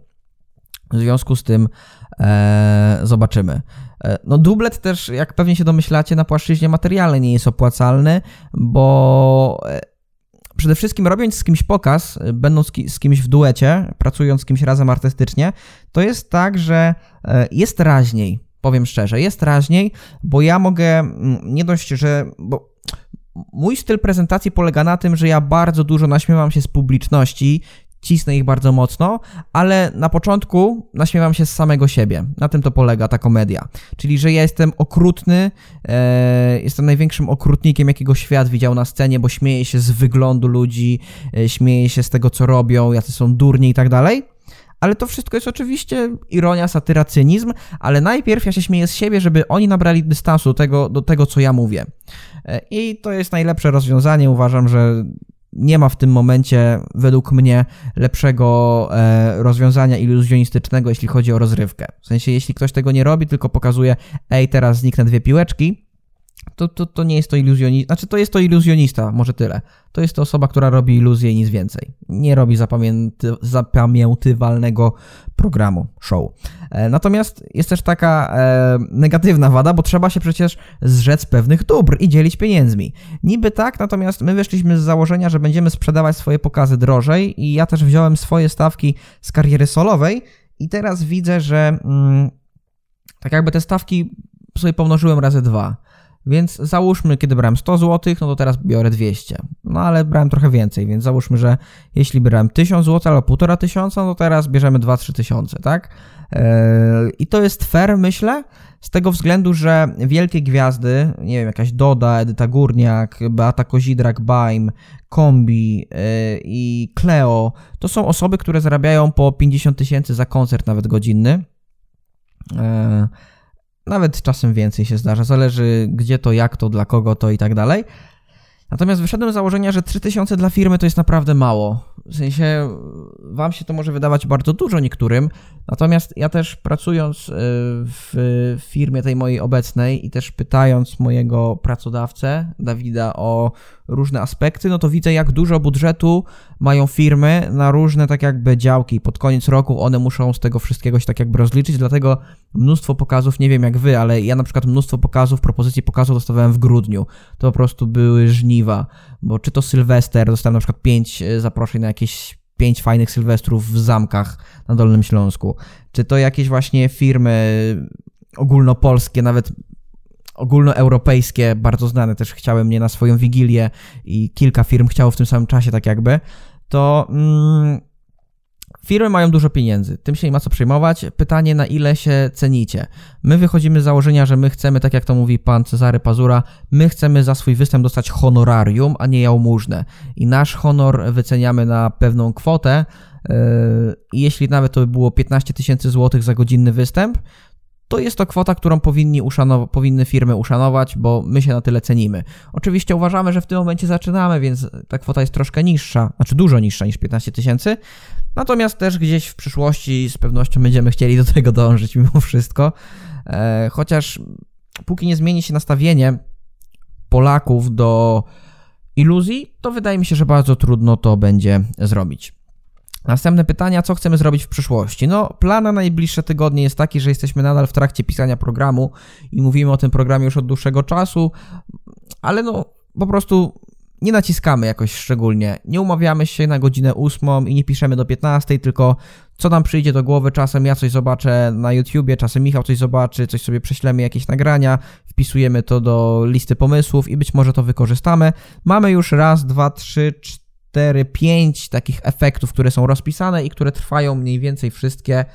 W związku z tym e, zobaczymy. E, no dublet też, jak pewnie się domyślacie, na płaszczyźnie materialnej nie jest opłacalny, bo e, przede wszystkim robiąc z kimś pokaz, będąc z kimś w duecie, pracując z kimś razem artystycznie, to jest tak, że e, jest raźniej, powiem szczerze, jest raźniej, bo ja mogę nie dość, że... Bo mój styl prezentacji polega na tym, że ja bardzo dużo naśmiewam się z publiczności, cisnę ich bardzo mocno, ale na początku naśmiewam się z samego siebie. Na tym to polega ta komedia. Czyli, że ja jestem okrutny, e, jestem największym okrutnikiem, jakiego świat widział na scenie, bo śmieję się z wyglądu ludzi, e, śmieję się z tego, co robią, jacy są durni i tak dalej. Ale to wszystko jest oczywiście ironia, satyra, cynizm, ale najpierw ja się śmieję z siebie, żeby oni nabrali dystansu do tego, do tego co ja mówię. E, I to jest najlepsze rozwiązanie. Uważam, że nie ma w tym momencie, według mnie, lepszego e, rozwiązania iluzjonistycznego, jeśli chodzi o rozrywkę. W sensie, jeśli ktoś tego nie robi, tylko pokazuje, ej, teraz zniknę dwie piłeczki, to, to, to nie jest to iluzjonista. Znaczy, to jest to iluzjonista, może tyle. To jest to osoba, która robi iluzję i nic więcej. Nie robi zapamięty, zapamiętywalnego programu, show. E, natomiast jest też taka e, negatywna wada, bo trzeba się przecież zrzec pewnych dóbr i dzielić pieniędzmi. Niby tak, natomiast my wyszliśmy z założenia, że będziemy sprzedawać swoje pokazy drożej i ja też wziąłem swoje stawki z kariery solowej i teraz widzę, że mm, tak jakby te stawki sobie pomnożyłem razy dwa. Więc załóżmy, kiedy brałem 100 zł, no to teraz biorę 200. No ale brałem trochę więcej, więc załóżmy, że jeśli brałem 1000 zł albo 1500, no to teraz bierzemy 2-3 tysiące, tak? Yy, I to jest fair, myślę, z tego względu, że wielkie gwiazdy, nie wiem, jakaś Doda, Edyta Górniak, Beata Kozidrak, Baim, Kombi yy, i Cleo, to są osoby, które zarabiają po 50 tysięcy za koncert nawet godzinny. Yy, nawet czasem więcej się zdarza, zależy gdzie to, jak to, dla kogo to i tak dalej. Natomiast wyszedłem z założenia, że 3000 dla firmy to jest naprawdę mało. W sensie, wam się to może wydawać bardzo dużo niektórym, natomiast ja też pracując e, w firmie tej mojej obecnej i też pytając mojego pracodawcę, Dawida, o różne aspekty, no to widzę, jak dużo budżetu mają firmy na różne tak jakby działki. Pod koniec roku one muszą z tego wszystkiego się tak jakby rozliczyć, dlatego mnóstwo pokazów, nie wiem jak wy, ale ja na przykład mnóstwo pokazów, propozycji pokazów dostawałem w grudniu. To po prostu były żniwa, bo czy to Sylwester, dostałem na przykład pięć e, zaproszeń na jakieś pięć fajnych sylwestrów w zamkach na Dolnym Śląsku, czy to jakieś właśnie firmy ogólnopolskie, nawet ogólnoeuropejskie, bardzo znane też chciały mnie na swoją wigilię i kilka firm chciało w tym samym czasie tak jakby, to mm, firmy mają dużo pieniędzy, tym się nie ma co przejmować. Pytanie, na ile się cenicie. My wychodzimy z założenia, że my chcemy, tak jak to mówi pan Cezary Pazura, my chcemy za swój występ dostać honorarium, a nie jałmużnę. I nasz honor wyceniamy na pewną kwotę, yy, jeśli nawet to by było 15 tysięcy złotych za godzinny występ, to jest to kwota, którą powinni uszanow- powinny firmy uszanować, bo my się na tyle cenimy. Oczywiście uważamy, że w tym momencie zaczynamy, więc ta kwota jest troszkę niższa, znaczy dużo niższa niż 15 tysięcy, natomiast też gdzieś w przyszłości z pewnością będziemy chcieli do tego dążyć mimo wszystko, e, chociaż póki nie zmieni się nastawienie Polaków do iluzji, to wydaje mi się, że bardzo trudno to będzie zrobić. Następne pytania, co chcemy zrobić w przyszłości? No, plan na najbliższe tygodnie jest taki, że jesteśmy nadal w trakcie pisania programu i mówimy o tym programie już od dłuższego czasu, ale no, po prostu nie naciskamy jakoś szczególnie. Nie umawiamy się na godzinę 8 i nie piszemy do 15, tylko co nam przyjdzie do głowy. Czasem ja coś zobaczę na YouTubie, czasem Michał coś zobaczy, coś sobie prześlemy, jakieś nagrania, wpisujemy to do listy pomysłów i być może to wykorzystamy. Mamy już raz, dwa, trzy, cztery 4, 5 takich efektów, które są rozpisane i które trwają mniej więcej wszystkie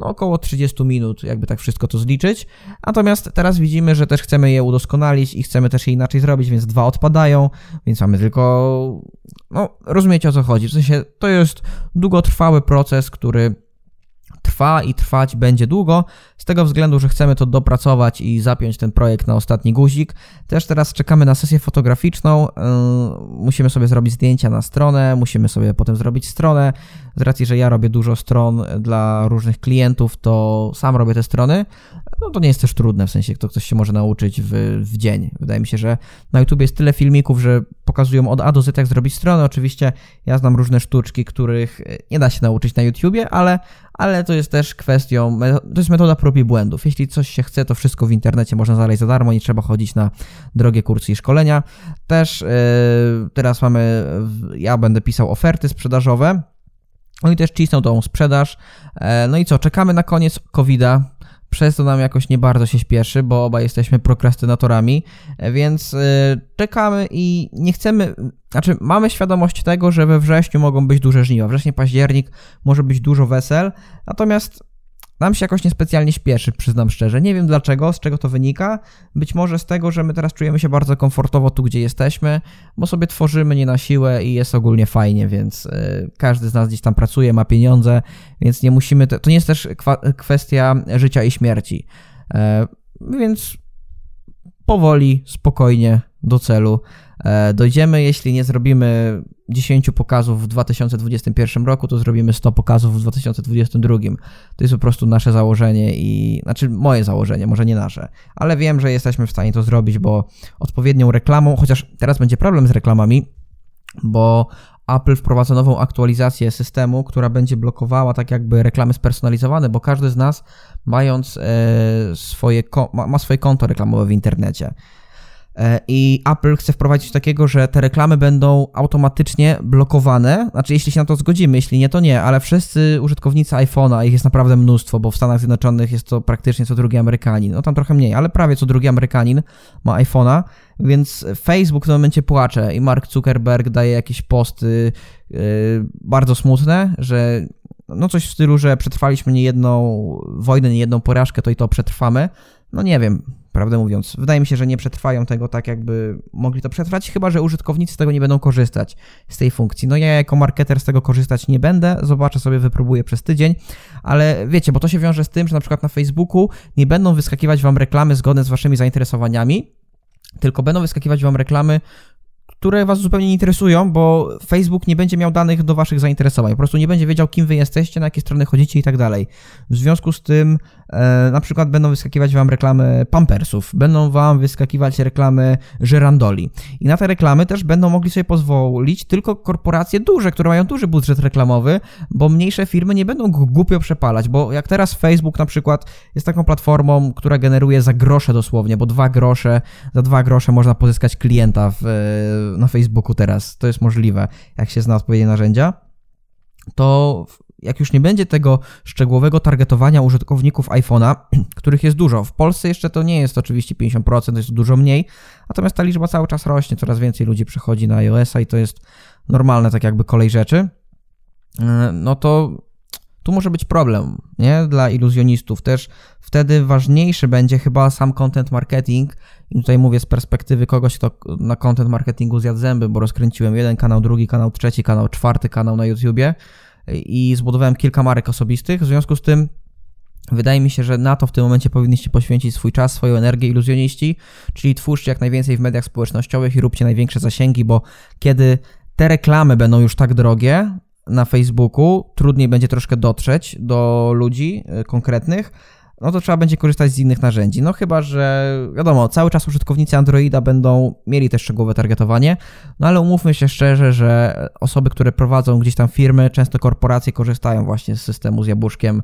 no około 30 minut, jakby tak wszystko to zliczyć. Natomiast teraz widzimy, że też chcemy je udoskonalić i chcemy też je inaczej zrobić, więc dwa odpadają, więc mamy tylko. No, rozumiecie o co chodzi. W sensie to jest długotrwały proces, który trwa i trwać będzie długo, z tego względu, że chcemy to dopracować i zapiąć ten projekt na ostatni guzik. Też teraz czekamy na sesję fotograficzną, yy, musimy sobie zrobić zdjęcia na stronę, musimy sobie potem zrobić stronę. Z racji, że ja robię dużo stron dla różnych klientów, to sam robię te strony. No to nie jest też trudne, w sensie to ktoś się może nauczyć w, w dzień. Wydaje mi się, że na YouTube jest tyle filmików, że pokazują od A do Z jak zrobić stronę. Oczywiście ja znam różne sztuczki, których nie da się nauczyć na YouTubie, ale, ale to jest też kwestią, to jest metoda prób i błędów. Jeśli coś się chce, to wszystko w internecie można znaleźć za darmo, nie trzeba chodzić na drogie kursy i szkolenia. Też yy, teraz mamy, ja będę pisał oferty sprzedażowe, no i też cisną tą sprzedaż. E, no i co, czekamy na koniec COVID-a. Przez to nam jakoś nie bardzo się śpieszy, bo oba jesteśmy prokrastynatorami, więc e, czekamy i nie chcemy. Znaczy, mamy świadomość tego, że we wrześniu mogą być duże żniwa. Wrześniu, październik może być dużo wesel, natomiast nam się jakoś niespecjalnie śpieszy, przyznam szczerze. Nie wiem dlaczego, z czego to wynika. Być może z tego, że my teraz czujemy się bardzo komfortowo tu, gdzie jesteśmy, bo sobie tworzymy nie na siłę i jest ogólnie fajnie, więc y, każdy z nas gdzieś tam pracuje, ma pieniądze, więc nie musimy. Te, to nie jest też kwestia życia i śmierci. E, więc powoli, spokojnie do celu. E, dojdziemy, jeśli nie zrobimy 10 pokazów w 2021 roku, to zrobimy 100 pokazów w 2022. To jest po prostu nasze założenie i znaczy moje założenie, może nie nasze, ale wiem, że jesteśmy w stanie to zrobić, bo odpowiednią reklamą, chociaż teraz będzie problem z reklamami, bo Apple wprowadza nową aktualizację systemu, która będzie blokowała tak jakby reklamy spersonalizowane, bo każdy z nas mając e, swoje, ma swoje konto reklamowe w internecie. E, I Apple chce wprowadzić takiego, że te reklamy będą automatycznie blokowane. Znaczy, jeśli się na to zgodzimy, jeśli nie, to nie, ale wszyscy użytkownicy iPhone'a, ich jest naprawdę mnóstwo, bo w Stanach Zjednoczonych jest to praktycznie co drugi Amerykanin. No tam trochę mniej, ale prawie co drugi Amerykanin ma iPhone'a, więc Facebook w tym momencie płacze i Mark Zuckerberg daje jakieś posty yy, bardzo smutne, że no coś w stylu, że przetrwaliśmy niejedną wojnę, niejedną porażkę, to i to przetrwamy. No nie wiem, prawdę mówiąc. Wydaje mi się, że nie przetrwają tego tak, jakby mogli to przetrwać, chyba że użytkownicy z tego nie będą korzystać z tej funkcji. No ja jako marketer z tego korzystać nie będę, zobaczę sobie, wypróbuję przez tydzień, ale wiecie, bo to się wiąże z tym, że na przykład na Facebooku nie będą wyskakiwać wam reklamy zgodne z waszymi zainteresowaniami, tylko będą wyskakiwać wam reklamy, które Was zupełnie nie interesują, bo Facebook nie będzie miał danych do Waszych zainteresowań. Po prostu nie będzie wiedział, kim Wy jesteście, na jakie strony chodzicie i tak dalej. W związku z tym, e, na przykład, będą wyskakiwać Wam reklamy Pampersów, będą Wam wyskakiwać reklamy Żyrandoli. I na te reklamy też będą mogli sobie pozwolić tylko korporacje duże, które mają duży budżet reklamowy, bo mniejsze firmy nie będą głupio przepalać, bo jak teraz Facebook na przykład jest taką platformą, która generuje za grosze dosłownie, bo dwa grosze, za dwa grosze można pozyskać klienta w na Facebooku teraz, to jest możliwe, jak się zna odpowiednie narzędzia, to jak już nie będzie tego szczegółowego targetowania użytkowników iPhone'a, których jest dużo, w Polsce jeszcze to nie jest oczywiście 50%, to jest dużo mniej, natomiast ta liczba cały czas rośnie, coraz więcej ludzi przychodzi na iOS-a i to jest normalne, tak jakby kolej rzeczy, e, no to tu może być problem, nie? Dla iluzjonistów też. Wtedy ważniejszy będzie chyba sam content marketing. I tutaj mówię z perspektywy kogoś, kto na content marketingu zjadł zęby, bo rozkręciłem jeden kanał, drugi kanał, trzeci kanał, czwarty kanał na YouTubie i zbudowałem kilka marek osobistych. W związku z tym Wydaje mi się, że na to w tym momencie powinniście poświęcić swój czas, swoją energię iluzjoniści, czyli twórzcie jak najwięcej w mediach społecznościowych i róbcie największe zasięgi, bo kiedy te reklamy będą już tak drogie, na Facebooku, trudniej będzie troszkę dotrzeć do ludzi y, konkretnych, no to trzeba będzie korzystać z innych narzędzi. No chyba, że wiadomo, cały czas użytkownicy Androida będą mieli też szczegółowe targetowanie, no ale umówmy się szczerze, że osoby, które prowadzą gdzieś tam firmy, często korporacje korzystają właśnie z systemu z jabłuszkiem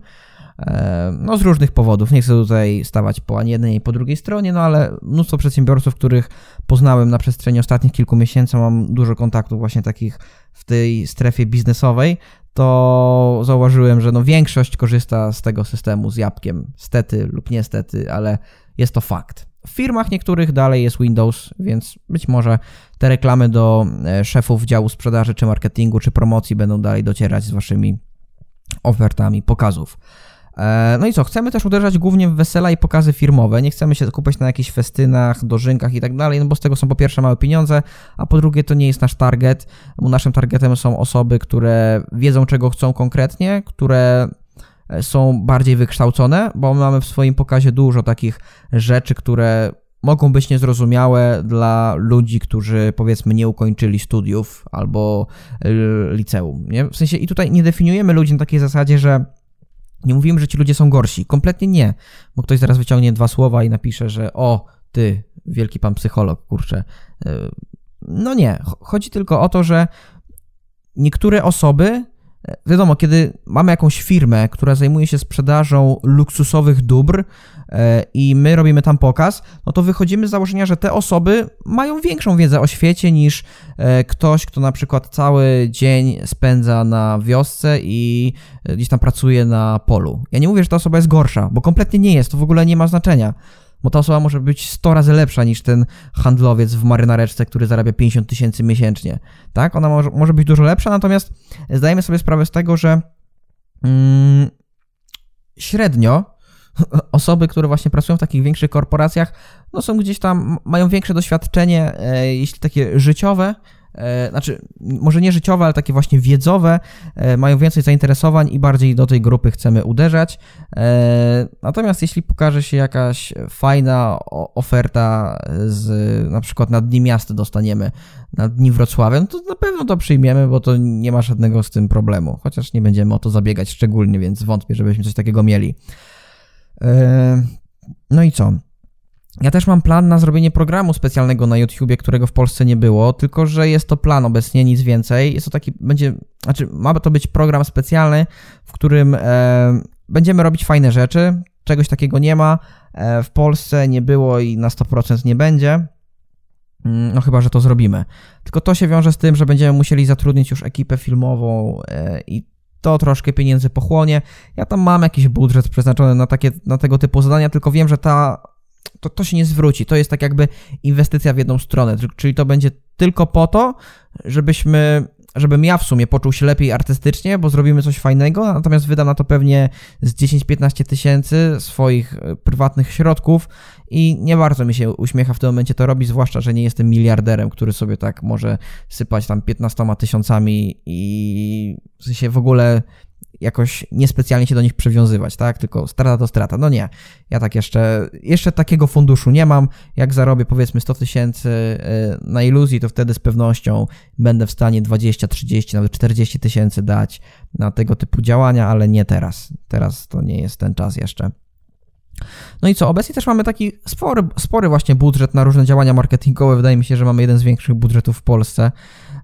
E, no z różnych powodów. Nie chcę tutaj stawać po ani jednej, ani po drugiej stronie, no ale mnóstwo przedsiębiorców, których poznałem na przestrzeni ostatnich kilku miesięcy, mam dużo kontaktów właśnie takich w tej strefie biznesowej, to zauważyłem, że no większość korzysta z tego systemu z jabłkiem, stety lub niestety, ale jest to fakt. W firmach niektórych dalej jest Windows, więc być może te reklamy do e, szefów działu sprzedaży, czy marketingu, czy promocji będą dalej docierać z waszymi ofertami pokazów. E, no i co, chcemy też uderzać głównie w wesela i pokazy firmowe. Nie chcemy się skupiać na jakichś festynach, dożynkach i tak dalej, no bo z tego są po pierwsze małe pieniądze, a po drugie to nie jest nasz target. Bo naszym targetem są osoby, które wiedzą czego chcą konkretnie, które e, są bardziej wykształcone, bo mamy w swoim pokazie dużo takich rzeczy, które mogą być niezrozumiałe dla ludzi, którzy powiedzmy nie ukończyli studiów albo e, liceum. Nie? W sensie i tutaj nie definiujemy ludzi na takiej zasadzie, że nie mówimy, że ci ludzie są gorsi. Kompletnie nie. Bo ktoś zaraz wyciągnie dwa słowa i napisze, że o, ty, wielki pan psycholog, kurczę. E, no nie. Chodzi tylko o to, że niektóre osoby Wiadomo, kiedy mamy jakąś firmę, która zajmuje się sprzedażą luksusowych dóbr e, i my robimy tam pokaz, no to wychodzimy z założenia, że te osoby mają większą wiedzę o świecie niż e, ktoś, kto na przykład cały dzień spędza na wiosce i e, gdzieś tam pracuje na polu. Ja nie mówię, że ta osoba jest gorsza, bo kompletnie nie jest, to w ogóle nie ma znaczenia bo ta osoba może być 100 razy lepsza niż ten handlowiec w marynareczce, który zarabia 50 tysięcy miesięcznie. Tak? Ona może, może być dużo lepsza, natomiast zdajemy sobie sprawę z tego, że mm, średnio osoby, które właśnie pracują w takich większych korporacjach, no są gdzieś tam, mają większe doświadczenie, e, jeśli takie życiowe, znaczy może nie życiowe, ale takie właśnie wiedzowe, e, mają więcej zainteresowań i bardziej do tej grupy chcemy uderzać. E, natomiast jeśli pokaże się jakaś fajna oferta z na przykład na Dni Miasta dostaniemy, na Dni Wrocławia, no to na pewno to przyjmiemy, bo to nie ma żadnego z tym problemu. Chociaż nie będziemy o to zabiegać szczególnie, więc wątpię, żebyśmy coś takiego mieli. E, no i co? Ja też mam plan na zrobienie programu specjalnego na YouTubie, którego w Polsce nie było, tylko że jest to plan obecnie, nic więcej. Jest to taki, będzie, znaczy ma to być program specjalny, w którym e, będziemy robić fajne rzeczy. Czegoś takiego nie ma. E, w Polsce nie było i na 100% nie będzie. Mm, no chyba, że to zrobimy. Tylko to się wiąże z tym, że będziemy musieli zatrudnić już ekipę filmową e, i to troszkę pieniędzy pochłonie. Ja tam mam jakiś budżet przeznaczony na, takie, na tego typu zadania, tylko wiem, że ta to, to się nie zwróci. To jest tak jakby inwestycja w jedną stronę, czyli to będzie tylko po to, żebyśmy żebym ja w sumie poczuł się lepiej artystycznie, bo zrobimy coś fajnego, natomiast wydam na to pewnie z 10-15 tysięcy swoich e, prywatnych środków i nie bardzo mi się uśmiecha w tym momencie to robić, zwłaszcza, że nie jestem miliarderem, który sobie tak może sypać tam 15 tysiącami i sensie w ogóle jakoś niespecjalnie się do nich przywiązywać, tak? Tylko strata to strata. No nie. Ja tak jeszcze, jeszcze takiego funduszu nie mam. Jak zarobię powiedzmy 100 tysięcy y, na iluzji, to wtedy z pewnością będę w stanie 20, 30, nawet 40 tysięcy dać na tego typu działania, ale nie teraz. Teraz to nie jest ten czas jeszcze. No i co, obecnie też mamy taki spory, spory właśnie budżet na różne działania marketingowe. Wydaje mi się, że mamy jeden z większych budżetów w Polsce.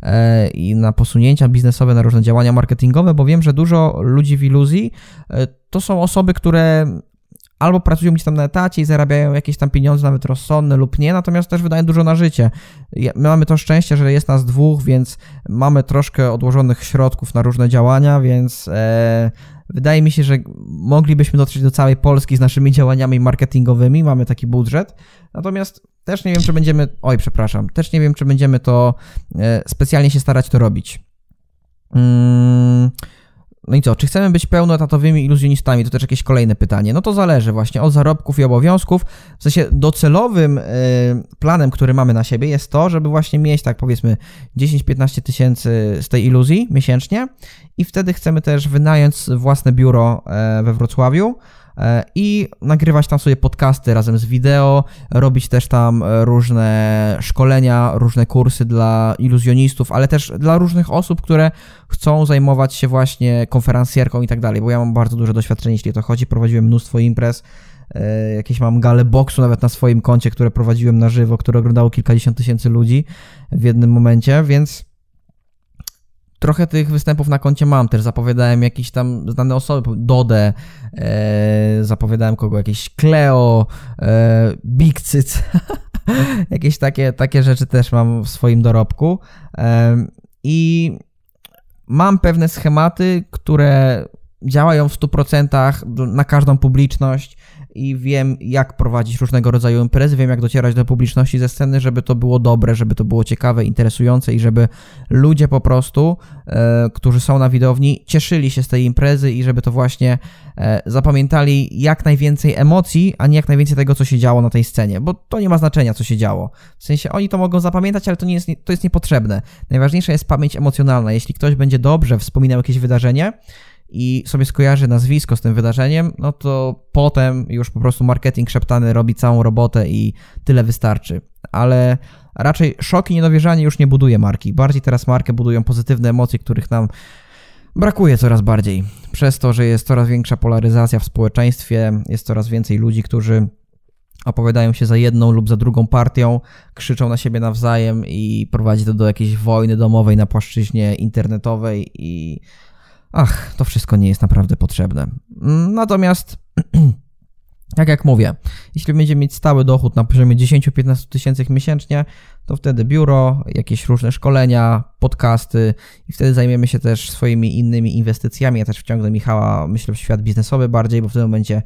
E, i na posunięcia biznesowe, na różne działania marketingowe, bo wiem, że dużo ludzi w iluzji e, to są osoby, które albo pracują gdzieś tam na etacie i zarabiają jakieś tam pieniądze, nawet rozsądne lub nie, natomiast też wydają dużo na życie. My mamy to szczęście, że jest nas dwóch, więc mamy troszkę odłożonych środków na różne działania, więc e, wydaje mi się, że moglibyśmy dotrzeć do całej Polski z naszymi działaniami marketingowymi, mamy taki budżet, natomiast też nie wiem, czy będziemy. Oj, przepraszam. Też nie wiem, czy będziemy to e, specjalnie się starać to robić. Mm, no i co, czy chcemy być pełnoetatowymi iluzjonistami? To też jakieś kolejne pytanie. No to zależy właśnie od zarobków i obowiązków. W sensie docelowym e, planem, który mamy na siebie jest to, żeby właśnie mieć tak powiedzmy 10-15 tysięcy z tej iluzji miesięcznie i wtedy chcemy też wynająć własne biuro e, we Wrocławiu i nagrywać tam sobie podcasty razem z wideo, robić też tam e, różne szkolenia, różne kursy dla iluzjonistów, ale też dla różnych osób, które chcą zajmować się właśnie konferencjerką i tak dalej, bo ja mam bardzo duże doświadczenie, jeśli o to chodzi, prowadziłem mnóstwo imprez, e, jakieś mam gale boksu nawet na swoim koncie, które prowadziłem na żywo, które oglądało kilkadziesiąt tysięcy ludzi w jednym momencie, więc trochę tych występów na koncie mam też. Zapowiadałem jakieś tam znane osoby, Dodę, e, zapowiadałem kogo, jakieś Cleo, e, Big Cyc. jakieś takie, takie rzeczy też mam w swoim dorobku. E, I mam pewne schematy, które działają w 100% na każdą publiczność i wiem, jak prowadzić różnego rodzaju imprezy, wiem, jak docierać do publiczności ze sceny, żeby to było dobre, żeby to było ciekawe, interesujące i żeby ludzie po prostu, e, którzy są na widowni, cieszyli się z tej imprezy i żeby to właśnie e, zapamiętali jak najwięcej emocji, a nie jak najwięcej tego, co się działo na tej scenie, bo to nie ma znaczenia, co się działo. W sensie oni to mogą zapamiętać, ale to, nie jest, to jest niepotrzebne. Najważniejsza jest pamięć emocjonalna. Jeśli ktoś będzie dobrze wspominał jakieś wydarzenie, i sobie skojarzy nazwisko z tym wydarzeniem, no to potem już po prostu marketing szeptany robi całą robotę i tyle wystarczy. Ale raczej szok i niedowierzanie już nie buduje marki. Bardziej teraz markę budują pozytywne emocje, których nam brakuje coraz bardziej. Przez to, że jest coraz większa polaryzacja w społeczeństwie, jest coraz więcej ludzi, którzy opowiadają się za jedną lub za drugą partią, krzyczą na siebie nawzajem i prowadzi to do jakiejś wojny domowej na płaszczyźnie internetowej i ach, to wszystko nie jest naprawdę potrzebne. Natomiast, tak jak mówię, jeśli będziemy mieć stały dochód na poziomie 10-15 tysięcy miesięcznie, to wtedy biuro, jakieś różne szkolenia, podcasty i wtedy zajmiemy się też swoimi innymi inwestycjami. Ja też wciągnę Michała, myślę, w świat biznesowy bardziej, bo w tym momencie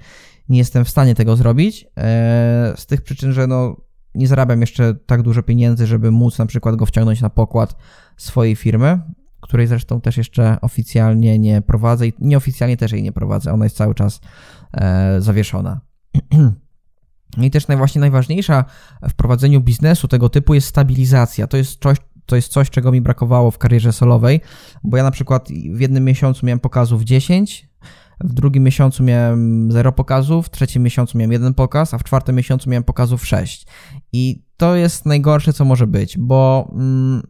nie jestem w stanie tego zrobić. E, z tych przyczyn, że no, nie zarabiam jeszcze tak dużo pieniędzy, żeby móc na przykład go wciągnąć na pokład swojej firmy której zresztą też jeszcze oficjalnie nie prowadzę i nieoficjalnie też jej nie prowadzę. Ona jest cały czas e, zawieszona. I też właśnie najważniejsza w prowadzeniu biznesu tego typu jest stabilizacja. To jest coś, to jest coś, czego mi brakowało w karierze solowej, bo ja na przykład w jednym miesiącu miałem pokazów 10, w drugim miesiącu miałem 0 pokazów, w trzecim miesiącu miałem jeden pokaz, a w czwartym miesiącu miałem pokazów 6. I to jest najgorsze, co może być, bo mm,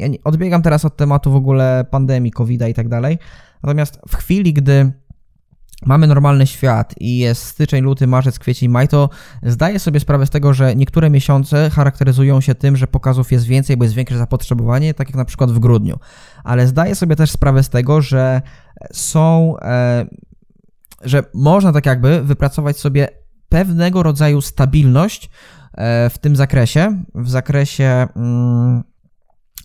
ja nie, odbiegam teraz od tematu w ogóle pandemii, covid i tak dalej. Natomiast w chwili, gdy mamy normalny świat i jest styczeń, luty, marzec, kwiecień, maj, to zdaję sobie sprawę z tego, że niektóre miesiące charakteryzują się tym, że pokazów jest więcej, bo jest większe zapotrzebowanie, tak jak na przykład w grudniu. Ale zdaję sobie też sprawę z tego, że są, e, że można tak jakby wypracować sobie pewnego rodzaju stabilność e, w tym zakresie, w zakresie. Mm,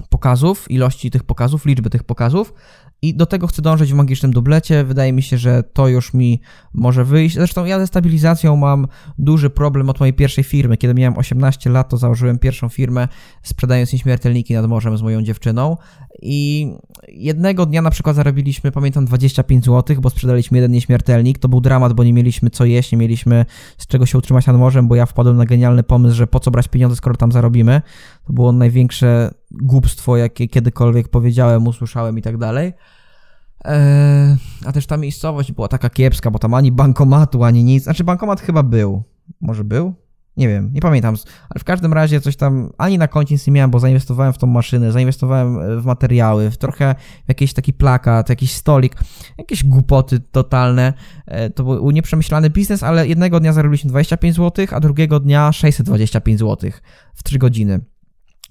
pokazów, ilości tych pokazów, liczby tych pokazów, i do tego chcę dążyć w magicznym dublecie. Wydaje mi się, że to już mi może wyjść. Zresztą ja ze stabilizacją mam duży problem od mojej pierwszej firmy. Kiedy miałem 18 lat, to założyłem pierwszą firmę, sprzedając nieśmiertelniki nad morzem z moją dziewczyną. I jednego dnia na przykład zarobiliśmy, pamiętam, 25 zł, bo sprzedaliśmy jeden nieśmiertelnik. To był dramat, bo nie mieliśmy co jeść, nie mieliśmy z czego się utrzymać nad morzem, bo ja wpadłem na genialny pomysł, że po co brać pieniądze, skoro tam zarobimy. To było największe głupstwo, jakie kiedykolwiek powiedziałem, usłyszałem i tak dalej. Eee, a też ta miejscowość była taka kiepska, bo tam ani bankomatu, ani nic. Znaczy, bankomat chyba był. Może był? Nie wiem, nie pamiętam. Ale w każdym razie coś tam ani na koncie nic nie miałem, bo zainwestowałem w tą maszynę, zainwestowałem e, w materiały, w trochę w jakiś taki plakat, jakiś stolik, jakieś głupoty totalne. E, to był nieprzemyślany biznes, ale jednego dnia zarobiliśmy 25 zł, a drugiego dnia 625 zł w 3 godziny.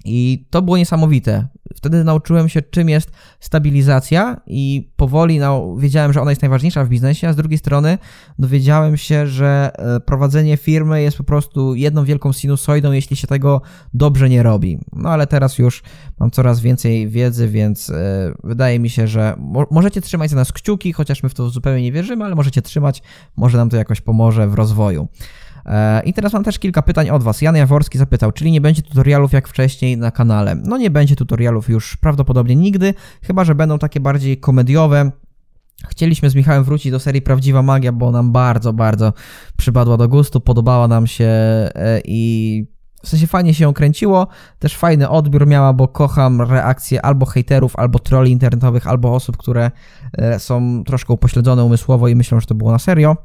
I to było niesamowite. Wtedy nauczyłem się, czym jest stabilizacja, i powoli no, wiedziałem, że ona jest najważniejsza w biznesie, a z drugiej strony dowiedziałem się, że e, prowadzenie firmy jest po prostu jedną wielką sinusoidą, jeśli się tego dobrze nie robi. No ale teraz już mam coraz więcej wiedzy, więc e, wydaje mi się, że mo możecie trzymać za nas kciuki, chociaż my w to zupełnie nie wierzymy, ale możecie trzymać, może nam to jakoś pomoże w rozwoju. E, I teraz mam też kilka pytań od Was. Jan Jaworski zapytał, czyli nie będzie tutorialów jak wcześniej na kanale? No nie będzie tutorialów już prawdopodobnie nigdy, chyba że będą takie bardziej komediowe, Chcieliśmy z Michałem wrócić do serii Prawdziwa Magia, bo nam bardzo, bardzo przypadła do gustu, podobała nam się e, i w sensie fajnie się ją kręciło, też fajny odbiór miała, bo kocham reakcje albo hejterów, albo trolli internetowych, albo osób, które e, są troszkę upośledzone umysłowo i myślą, że to było na serio.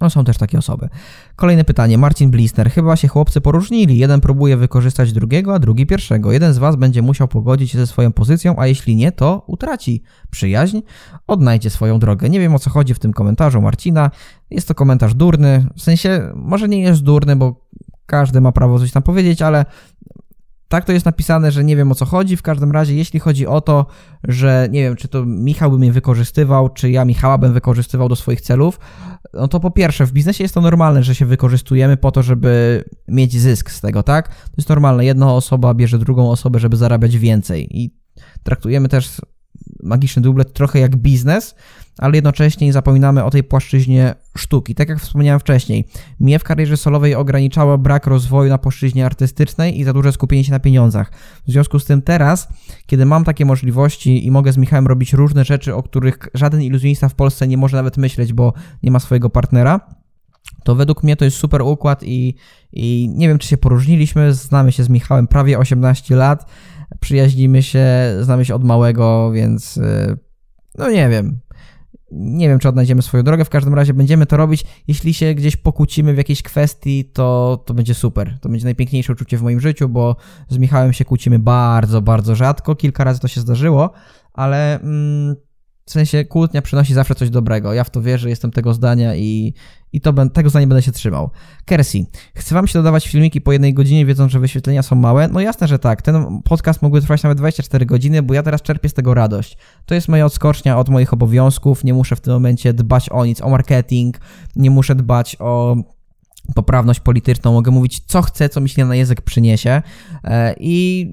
No są też takie osoby. Kolejne pytanie. Marcin Blisner. Chyba się chłopcy poróżnili. Jeden próbuje wykorzystać drugiego, a drugi pierwszego. Jeden z was będzie musiał pogodzić się ze swoją pozycją, a jeśli nie, to utraci przyjaźń, odnajdzie swoją drogę. Nie wiem o co chodzi w tym komentarzu Marcina. Jest to komentarz durny. W sensie, może nie jest durny, bo każdy ma prawo coś tam powiedzieć, ale tak to jest napisane, że nie wiem o co chodzi. W każdym razie, jeśli chodzi o to, że nie wiem, czy to Michał by mnie wykorzystywał, czy ja Michała bym wykorzystywał do swoich celów, no to po pierwsze, w biznesie jest to normalne, że się wykorzystujemy po to, żeby mieć zysk z tego, tak? To jest normalne. Jedna osoba bierze drugą osobę, żeby zarabiać więcej i traktujemy też magiczny dublet trochę jak biznes, ale jednocześnie nie zapominamy o tej płaszczyźnie sztuki. Tak jak wspomniałem wcześniej, mnie w karierze solowej ograniczało brak rozwoju na płaszczyźnie artystycznej i za duże skupienie się na pieniądzach. W związku z tym teraz, kiedy mam takie możliwości i mogę z Michałem robić różne rzeczy, o których żaden iluzjonista w Polsce nie może nawet myśleć, bo nie ma swojego partnera, to według mnie to jest super układ i, i nie wiem, czy się poróżniliśmy. Znamy się z Michałem prawie 18 lat, przyjaźnimy się, znamy się od małego, więc y, no nie wiem. Nie wiem, czy odnajdziemy swoją drogę. W każdym razie będziemy to robić. Jeśli się gdzieś pokłócimy w jakiejś kwestii, to, to będzie super. To będzie najpiękniejsze uczucie w moim życiu, bo z Michałem się kłócimy bardzo, bardzo rzadko. Kilka razy to się zdarzyło, ale. Mm, w sensie kłótnia przynosi zawsze coś dobrego. Ja w to wierzę, jestem tego zdania i, i to, tego zdania będę się trzymał. Kersey, chcę wam się dodawać filmiki po jednej godzinie, wiedząc, że wyświetlenia są małe? No jasne, że tak. Ten podcast mógłby trwać nawet 24 godziny, bo ja teraz czerpię z tego radość. To jest moja odskocznia od moich obowiązków. Nie muszę w tym momencie dbać o nic, o marketing, nie muszę dbać o poprawność polityczną, mogę mówić co chcę, co mi się na język przyniesie e, i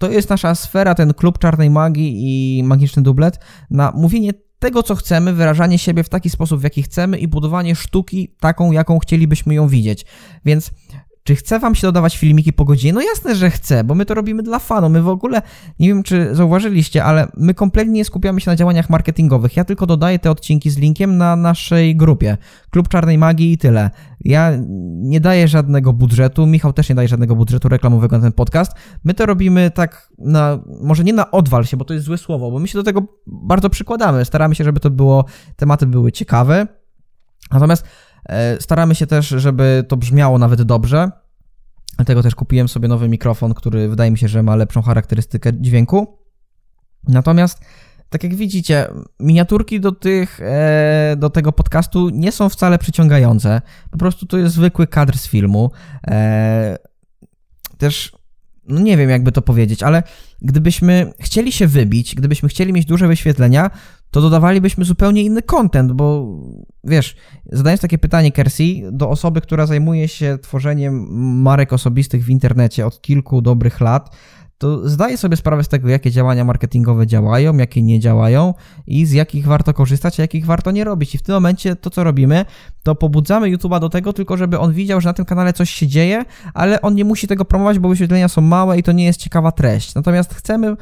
to jest nasza sfera, ten klub czarnej magii i magiczny dublet na mówienie tego, co chcemy, wyrażanie siebie w taki sposób, w jaki chcemy i budowanie sztuki taką, jaką chcielibyśmy ją widzieć. Więc czy chce wam się dodawać filmiki po godzinie? No jasne, że chcę, bo my to robimy dla fanu. My w ogóle, nie wiem czy zauważyliście, ale my kompletnie nie skupiamy się na działaniach marketingowych. Ja tylko dodaję te odcinki z linkiem na naszej grupie. Klub Czarnej Magii i tyle. Ja nie daję żadnego budżetu, Michał też nie daje żadnego budżetu reklamowego na ten podcast. My to robimy tak na, może nie na odwal się, bo to jest złe słowo, bo my się do tego bardzo przykładamy. Staramy się, żeby to było, tematy były ciekawe. Natomiast staramy się też, żeby to brzmiało nawet dobrze. Dlatego też kupiłem sobie nowy mikrofon, który wydaje mi się, że ma lepszą charakterystykę dźwięku. Natomiast, tak jak widzicie, miniaturki do, tych, e, do tego podcastu nie są wcale przyciągające. Po prostu to jest zwykły kadr z filmu. E, też no nie wiem jakby to powiedzieć, ale gdybyśmy chcieli się wybić, gdybyśmy chcieli mieć duże wyświetlenia, to dodawalibyśmy zupełnie inny content, bo wiesz, zadając takie pytanie Kersey do osoby, która zajmuje się tworzeniem marek osobistych w internecie od kilku dobrych lat, to zdaję sobie sprawę z tego, jakie działania marketingowe działają, jakie nie działają i z jakich warto korzystać, a jakich warto nie robić. I w tym momencie to, co robimy, to pobudzamy YouTube'a do tego, tylko żeby on widział, że na tym kanale coś się dzieje, ale on nie musi tego promować, bo wyświetlenia są małe i to nie jest ciekawa treść. Natomiast chcemy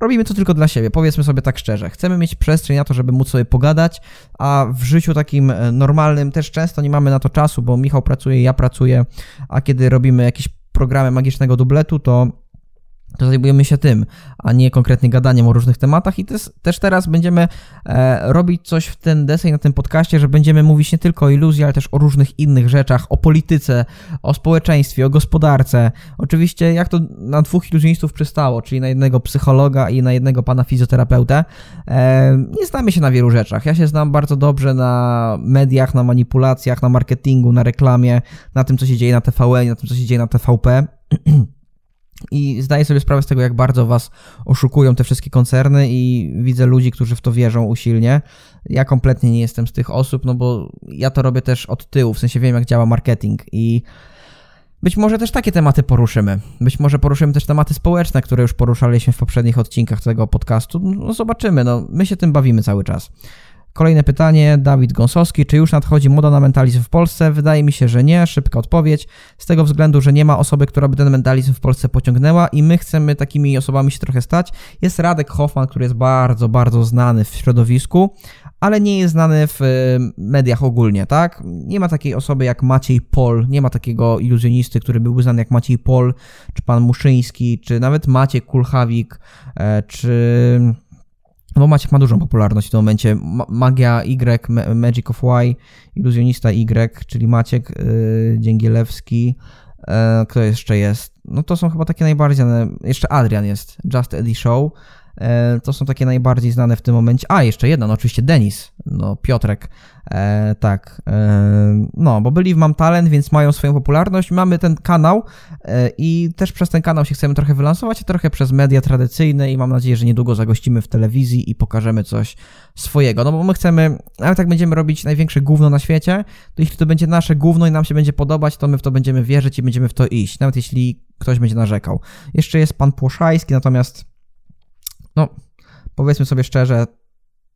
robimy to tylko dla siebie, powiedzmy sobie tak szczerze. Chcemy mieć przestrzeń na to, żeby móc sobie pogadać, a w życiu takim e, normalnym też często nie mamy na to czasu, bo Michał pracuje, ja pracuję, a kiedy robimy jakieś programy magicznego dubletu, to to zajmujemy się tym, a nie konkretnie gadaniem o różnych tematach i też, też teraz będziemy e, robić coś w ten deseń na tym podcaście, że będziemy mówić nie tylko o iluzji, ale też o różnych innych rzeczach, o polityce, o społeczeństwie, o gospodarce. Oczywiście jak to na dwóch iluzjonistów przystało, czyli na jednego psychologa i na jednego pana fizjoterapeutę. E, nie znamy się na wielu rzeczach. Ja się znam bardzo dobrze na mediach, na manipulacjach, na marketingu, na reklamie, na tym, co się dzieje na TVN, na tym, co się dzieje na TVP. I zdaję sobie sprawę z tego, jak bardzo was oszukują te wszystkie koncerny, i widzę ludzi, którzy w to wierzą usilnie. Ja kompletnie nie jestem z tych osób, no bo ja to robię też od tyłu, w sensie wiem, jak działa marketing i. Być może też takie tematy poruszymy. Być może poruszymy też tematy społeczne, które już poruszaliśmy w poprzednich odcinkach tego podcastu. No zobaczymy, no my się tym bawimy cały czas. Kolejne pytanie, Dawid Gąsowski. Czy już nadchodzi moda na mentalizm w Polsce? Wydaje mi się, że nie. Szybka odpowiedź. Z tego względu, że nie ma osoby, która by ten mentalizm w Polsce pociągnęła i my chcemy takimi osobami się trochę stać. Jest Radek Hoffman, który jest bardzo, bardzo znany w środowisku, ale nie jest znany w y, mediach ogólnie, tak? Nie ma takiej osoby jak Maciej Pol, nie ma takiego iluzjonisty, który byłby znany jak Maciej Pol, czy pan Muszyński, czy nawet Maciek Kulchawik, e, czy bo Maciek ma dużą popularność w tym momencie. Magia Y, Magic of Y, iluzjonista Y, czyli Maciek yy, Dzięgielewski. Yy, kto jeszcze jest? No to są chyba takie najbardziej. Jeszcze Adrian jest, Just Eddie Show. E, to są takie najbardziej znane w tym momencie. A, jeszcze jedna, no oczywiście Denis, no Piotrek, e, tak. E, no, bo byli w Mam Talent, więc mają swoją popularność. Mamy ten kanał e, i też przez ten kanał się chcemy trochę wylansować, a trochę przez media tradycyjne i mam nadzieję, że niedługo zagościmy w telewizji i pokażemy coś swojego. No bo my chcemy, nawet jak będziemy robić największe gówno na świecie, to jeśli to będzie nasze gówno i nam się będzie podobać, to my w to będziemy wierzyć i będziemy w to iść, nawet jeśli ktoś będzie narzekał. Jeszcze jest pan Płoszajski, natomiast no, powiedzmy sobie szczerze,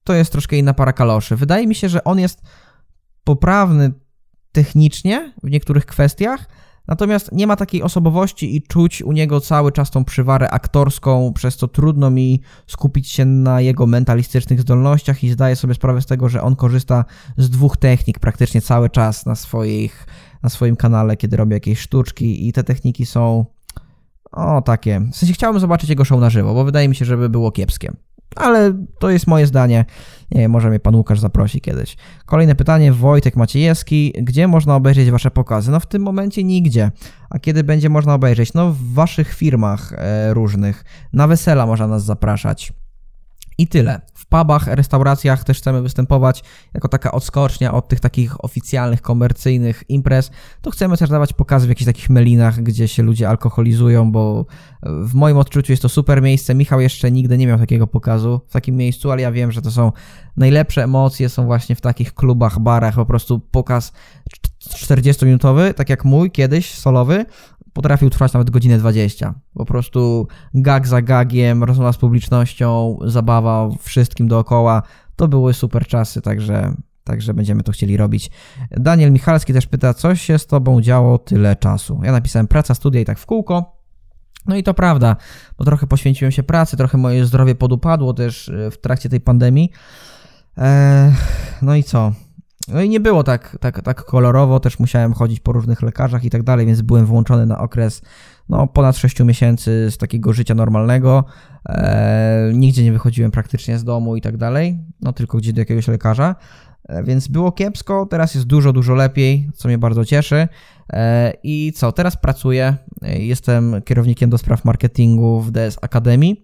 to jest troszkę inna para kaloszy. Wydaje mi się, że on jest poprawny technicznie w niektórych kwestiach, natomiast nie ma takiej osobowości i czuć u niego cały czas tą przywarę aktorską, przez co trudno mi skupić się na jego mentalistycznych zdolnościach i zdaję sobie sprawę z tego, że on korzysta z dwóch technik praktycznie cały czas na, swoich, na swoim kanale, kiedy robi jakieś sztuczki i te techniki są o takie. W sensie chciałbym zobaczyć jego show na żywo, bo wydaje mi się, żeby było kiepskie ale to jest moje zdanie. Nie wiem, może mnie pan Łukasz zaprosi kiedyś. Kolejne pytanie, Wojtek Maciejewski. Gdzie można obejrzeć wasze pokazy? No w tym momencie nigdzie. A kiedy będzie można obejrzeć? No w waszych firmach e, różnych. Na wesela można nas zapraszać. I tyle. W pubach, restauracjach też chcemy występować jako taka odskocznia od tych takich oficjalnych, komercyjnych imprez. To chcemy też dawać pokazy w jakichś takich melinach, gdzie się ludzie alkoholizują, bo w moim odczuciu jest to super miejsce. Michał jeszcze nigdy nie miał takiego pokazu w takim miejscu, ale ja wiem, że to są najlepsze emocje, są właśnie w takich klubach, barach, po prostu pokaz 40-minutowy, tak jak mój kiedyś, solowy, potrafił trwać nawet godzinę 20. Po prostu gag za gagiem, rozmowa z publicznością, zabawa wszystkim dookoła. To były super czasy, także, także będziemy to chcieli robić. Daniel Michalski też pyta, co się z tobą działo tyle czasu? Ja napisałem praca, studia i tak w kółko. No i to prawda, bo trochę poświęciłem się pracy, trochę moje zdrowie podupadło też e, w trakcie tej pandemii. Eee, no i co? No i nie było tak, tak, tak kolorowo, też musiałem chodzić po różnych lekarzach i tak dalej, więc byłem włączony na okres no, ponad 6 miesięcy z takiego życia normalnego. E, nigdzie nie wychodziłem praktycznie z domu i tak dalej, no tylko gdzieś do jakiegoś lekarza. E, więc było kiepsko, teraz jest dużo, dużo lepiej, co mnie bardzo cieszy. E, I co, teraz pracuję, jestem kierownikiem do spraw marketingu w DS Academy.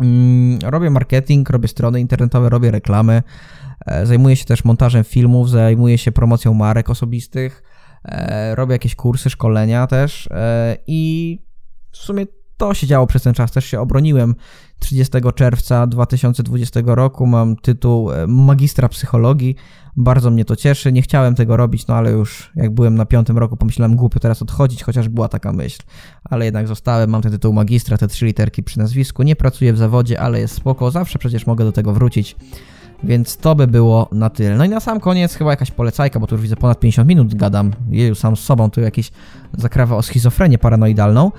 Mm, robię marketing, robię strony internetowe, robię reklamy. E, zajmuję się też montażem filmów, zajmuję się promocją marek osobistych, e, robię jakieś kursy, szkolenia też e, i w sumie to się działo przez ten czas. Też się obroniłem 30 czerwca 2020 roku. Mam tytuł magistra psychologii. Bardzo mnie to cieszy. Nie chciałem tego robić, no ale już jak byłem na piątym roku, pomyślałem głupio teraz odchodzić, chociaż była taka myśl. Ale jednak zostałem, mam ten tytuł magistra, te trzy literki przy nazwisku. Nie pracuję w zawodzie, ale jest spoko. Zawsze przecież mogę do tego wrócić. Więc to by było na tyle. No i na sam koniec chyba jakaś polecajka, bo tu już widzę ponad 50 minut gadam. Jeju, sam z sobą, tu jakieś zakrawa o schizofrenię paranoidalną.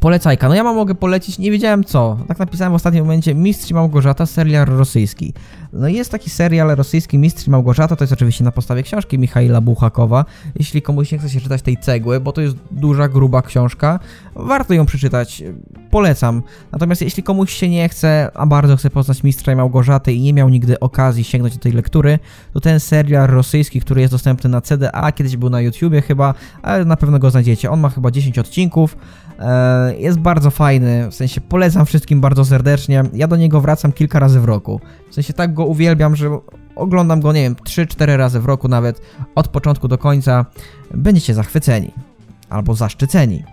Polecajka. No ja mam mogę polecić, nie wiedziałem co. Tak napisałem w ostatnim momencie Mistrz Małgorzata, serial rosyjski. No jest taki serial rosyjski Mistrz Małgorzata, to jest oczywiście na podstawie książki Michaila Buchakowa. Jeśli komuś nie chce się czytać tej cegły, bo to jest duża, gruba książka, warto ją przeczytać. Polecam. Natomiast jeśli komuś się nie chce, a bardzo chce poznać Mistrza Małgorzaty i nie miał nigdy okazji sięgnąć do tej lektury, to ten serial rosyjski, który jest dostępny na CDA, kiedyś był na YouTubie chyba, ale na pewno go znajdziecie. On ma chyba 10 odcinków. E, jest bardzo fajny, w sensie polecam wszystkim bardzo serdecznie. Ja do niego wracam kilka razy w roku. W sensie tak go uwielbiam, że oglądam go, nie wiem, 3-4 razy w roku nawet, od początku do końca. Będziecie zachwyceni albo zaszczyceni.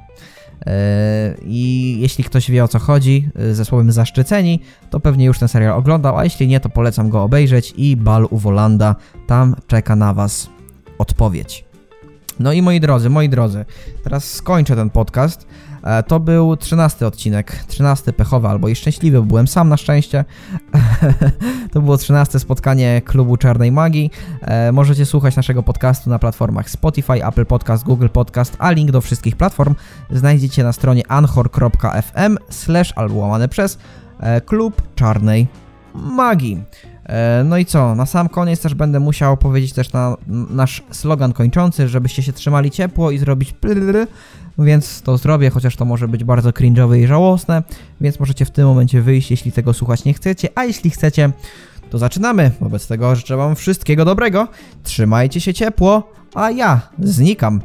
E, I jeśli ktoś wie o co chodzi e, ze słowem zaszczyceni, to pewnie już ten serial oglądał, a jeśli nie, to polecam go obejrzeć i Bal u Wolanda, tam czeka na Was odpowiedź. No i moi drodzy, moi drodzy, teraz skończę ten podcast. E, to był trzynasty odcinek, trzynasty pechowy albo i szczęśliwy, bo byłem sam na szczęście. to było trzynaste spotkanie klubu Czarnej Magii. E, możecie słuchać naszego podcastu na platformach Spotify, Apple Podcast, Google Podcast, a link do wszystkich platform znajdziecie na stronie anchor.fm slash albo łamane przez e, klub Czarnej Magii. No i co, na sam koniec też będę musiał powiedzieć też na nasz slogan kończący, żebyście się trzymali ciepło i zrobić więc to zrobię, chociaż to może być bardzo cringe'owe i żałosne, więc możecie w tym momencie wyjść, jeśli tego słuchać nie chcecie, a jeśli chcecie, to zaczynamy. Wobec tego życzę wam wszystkiego dobrego, trzymajcie się ciepło, a ja znikam.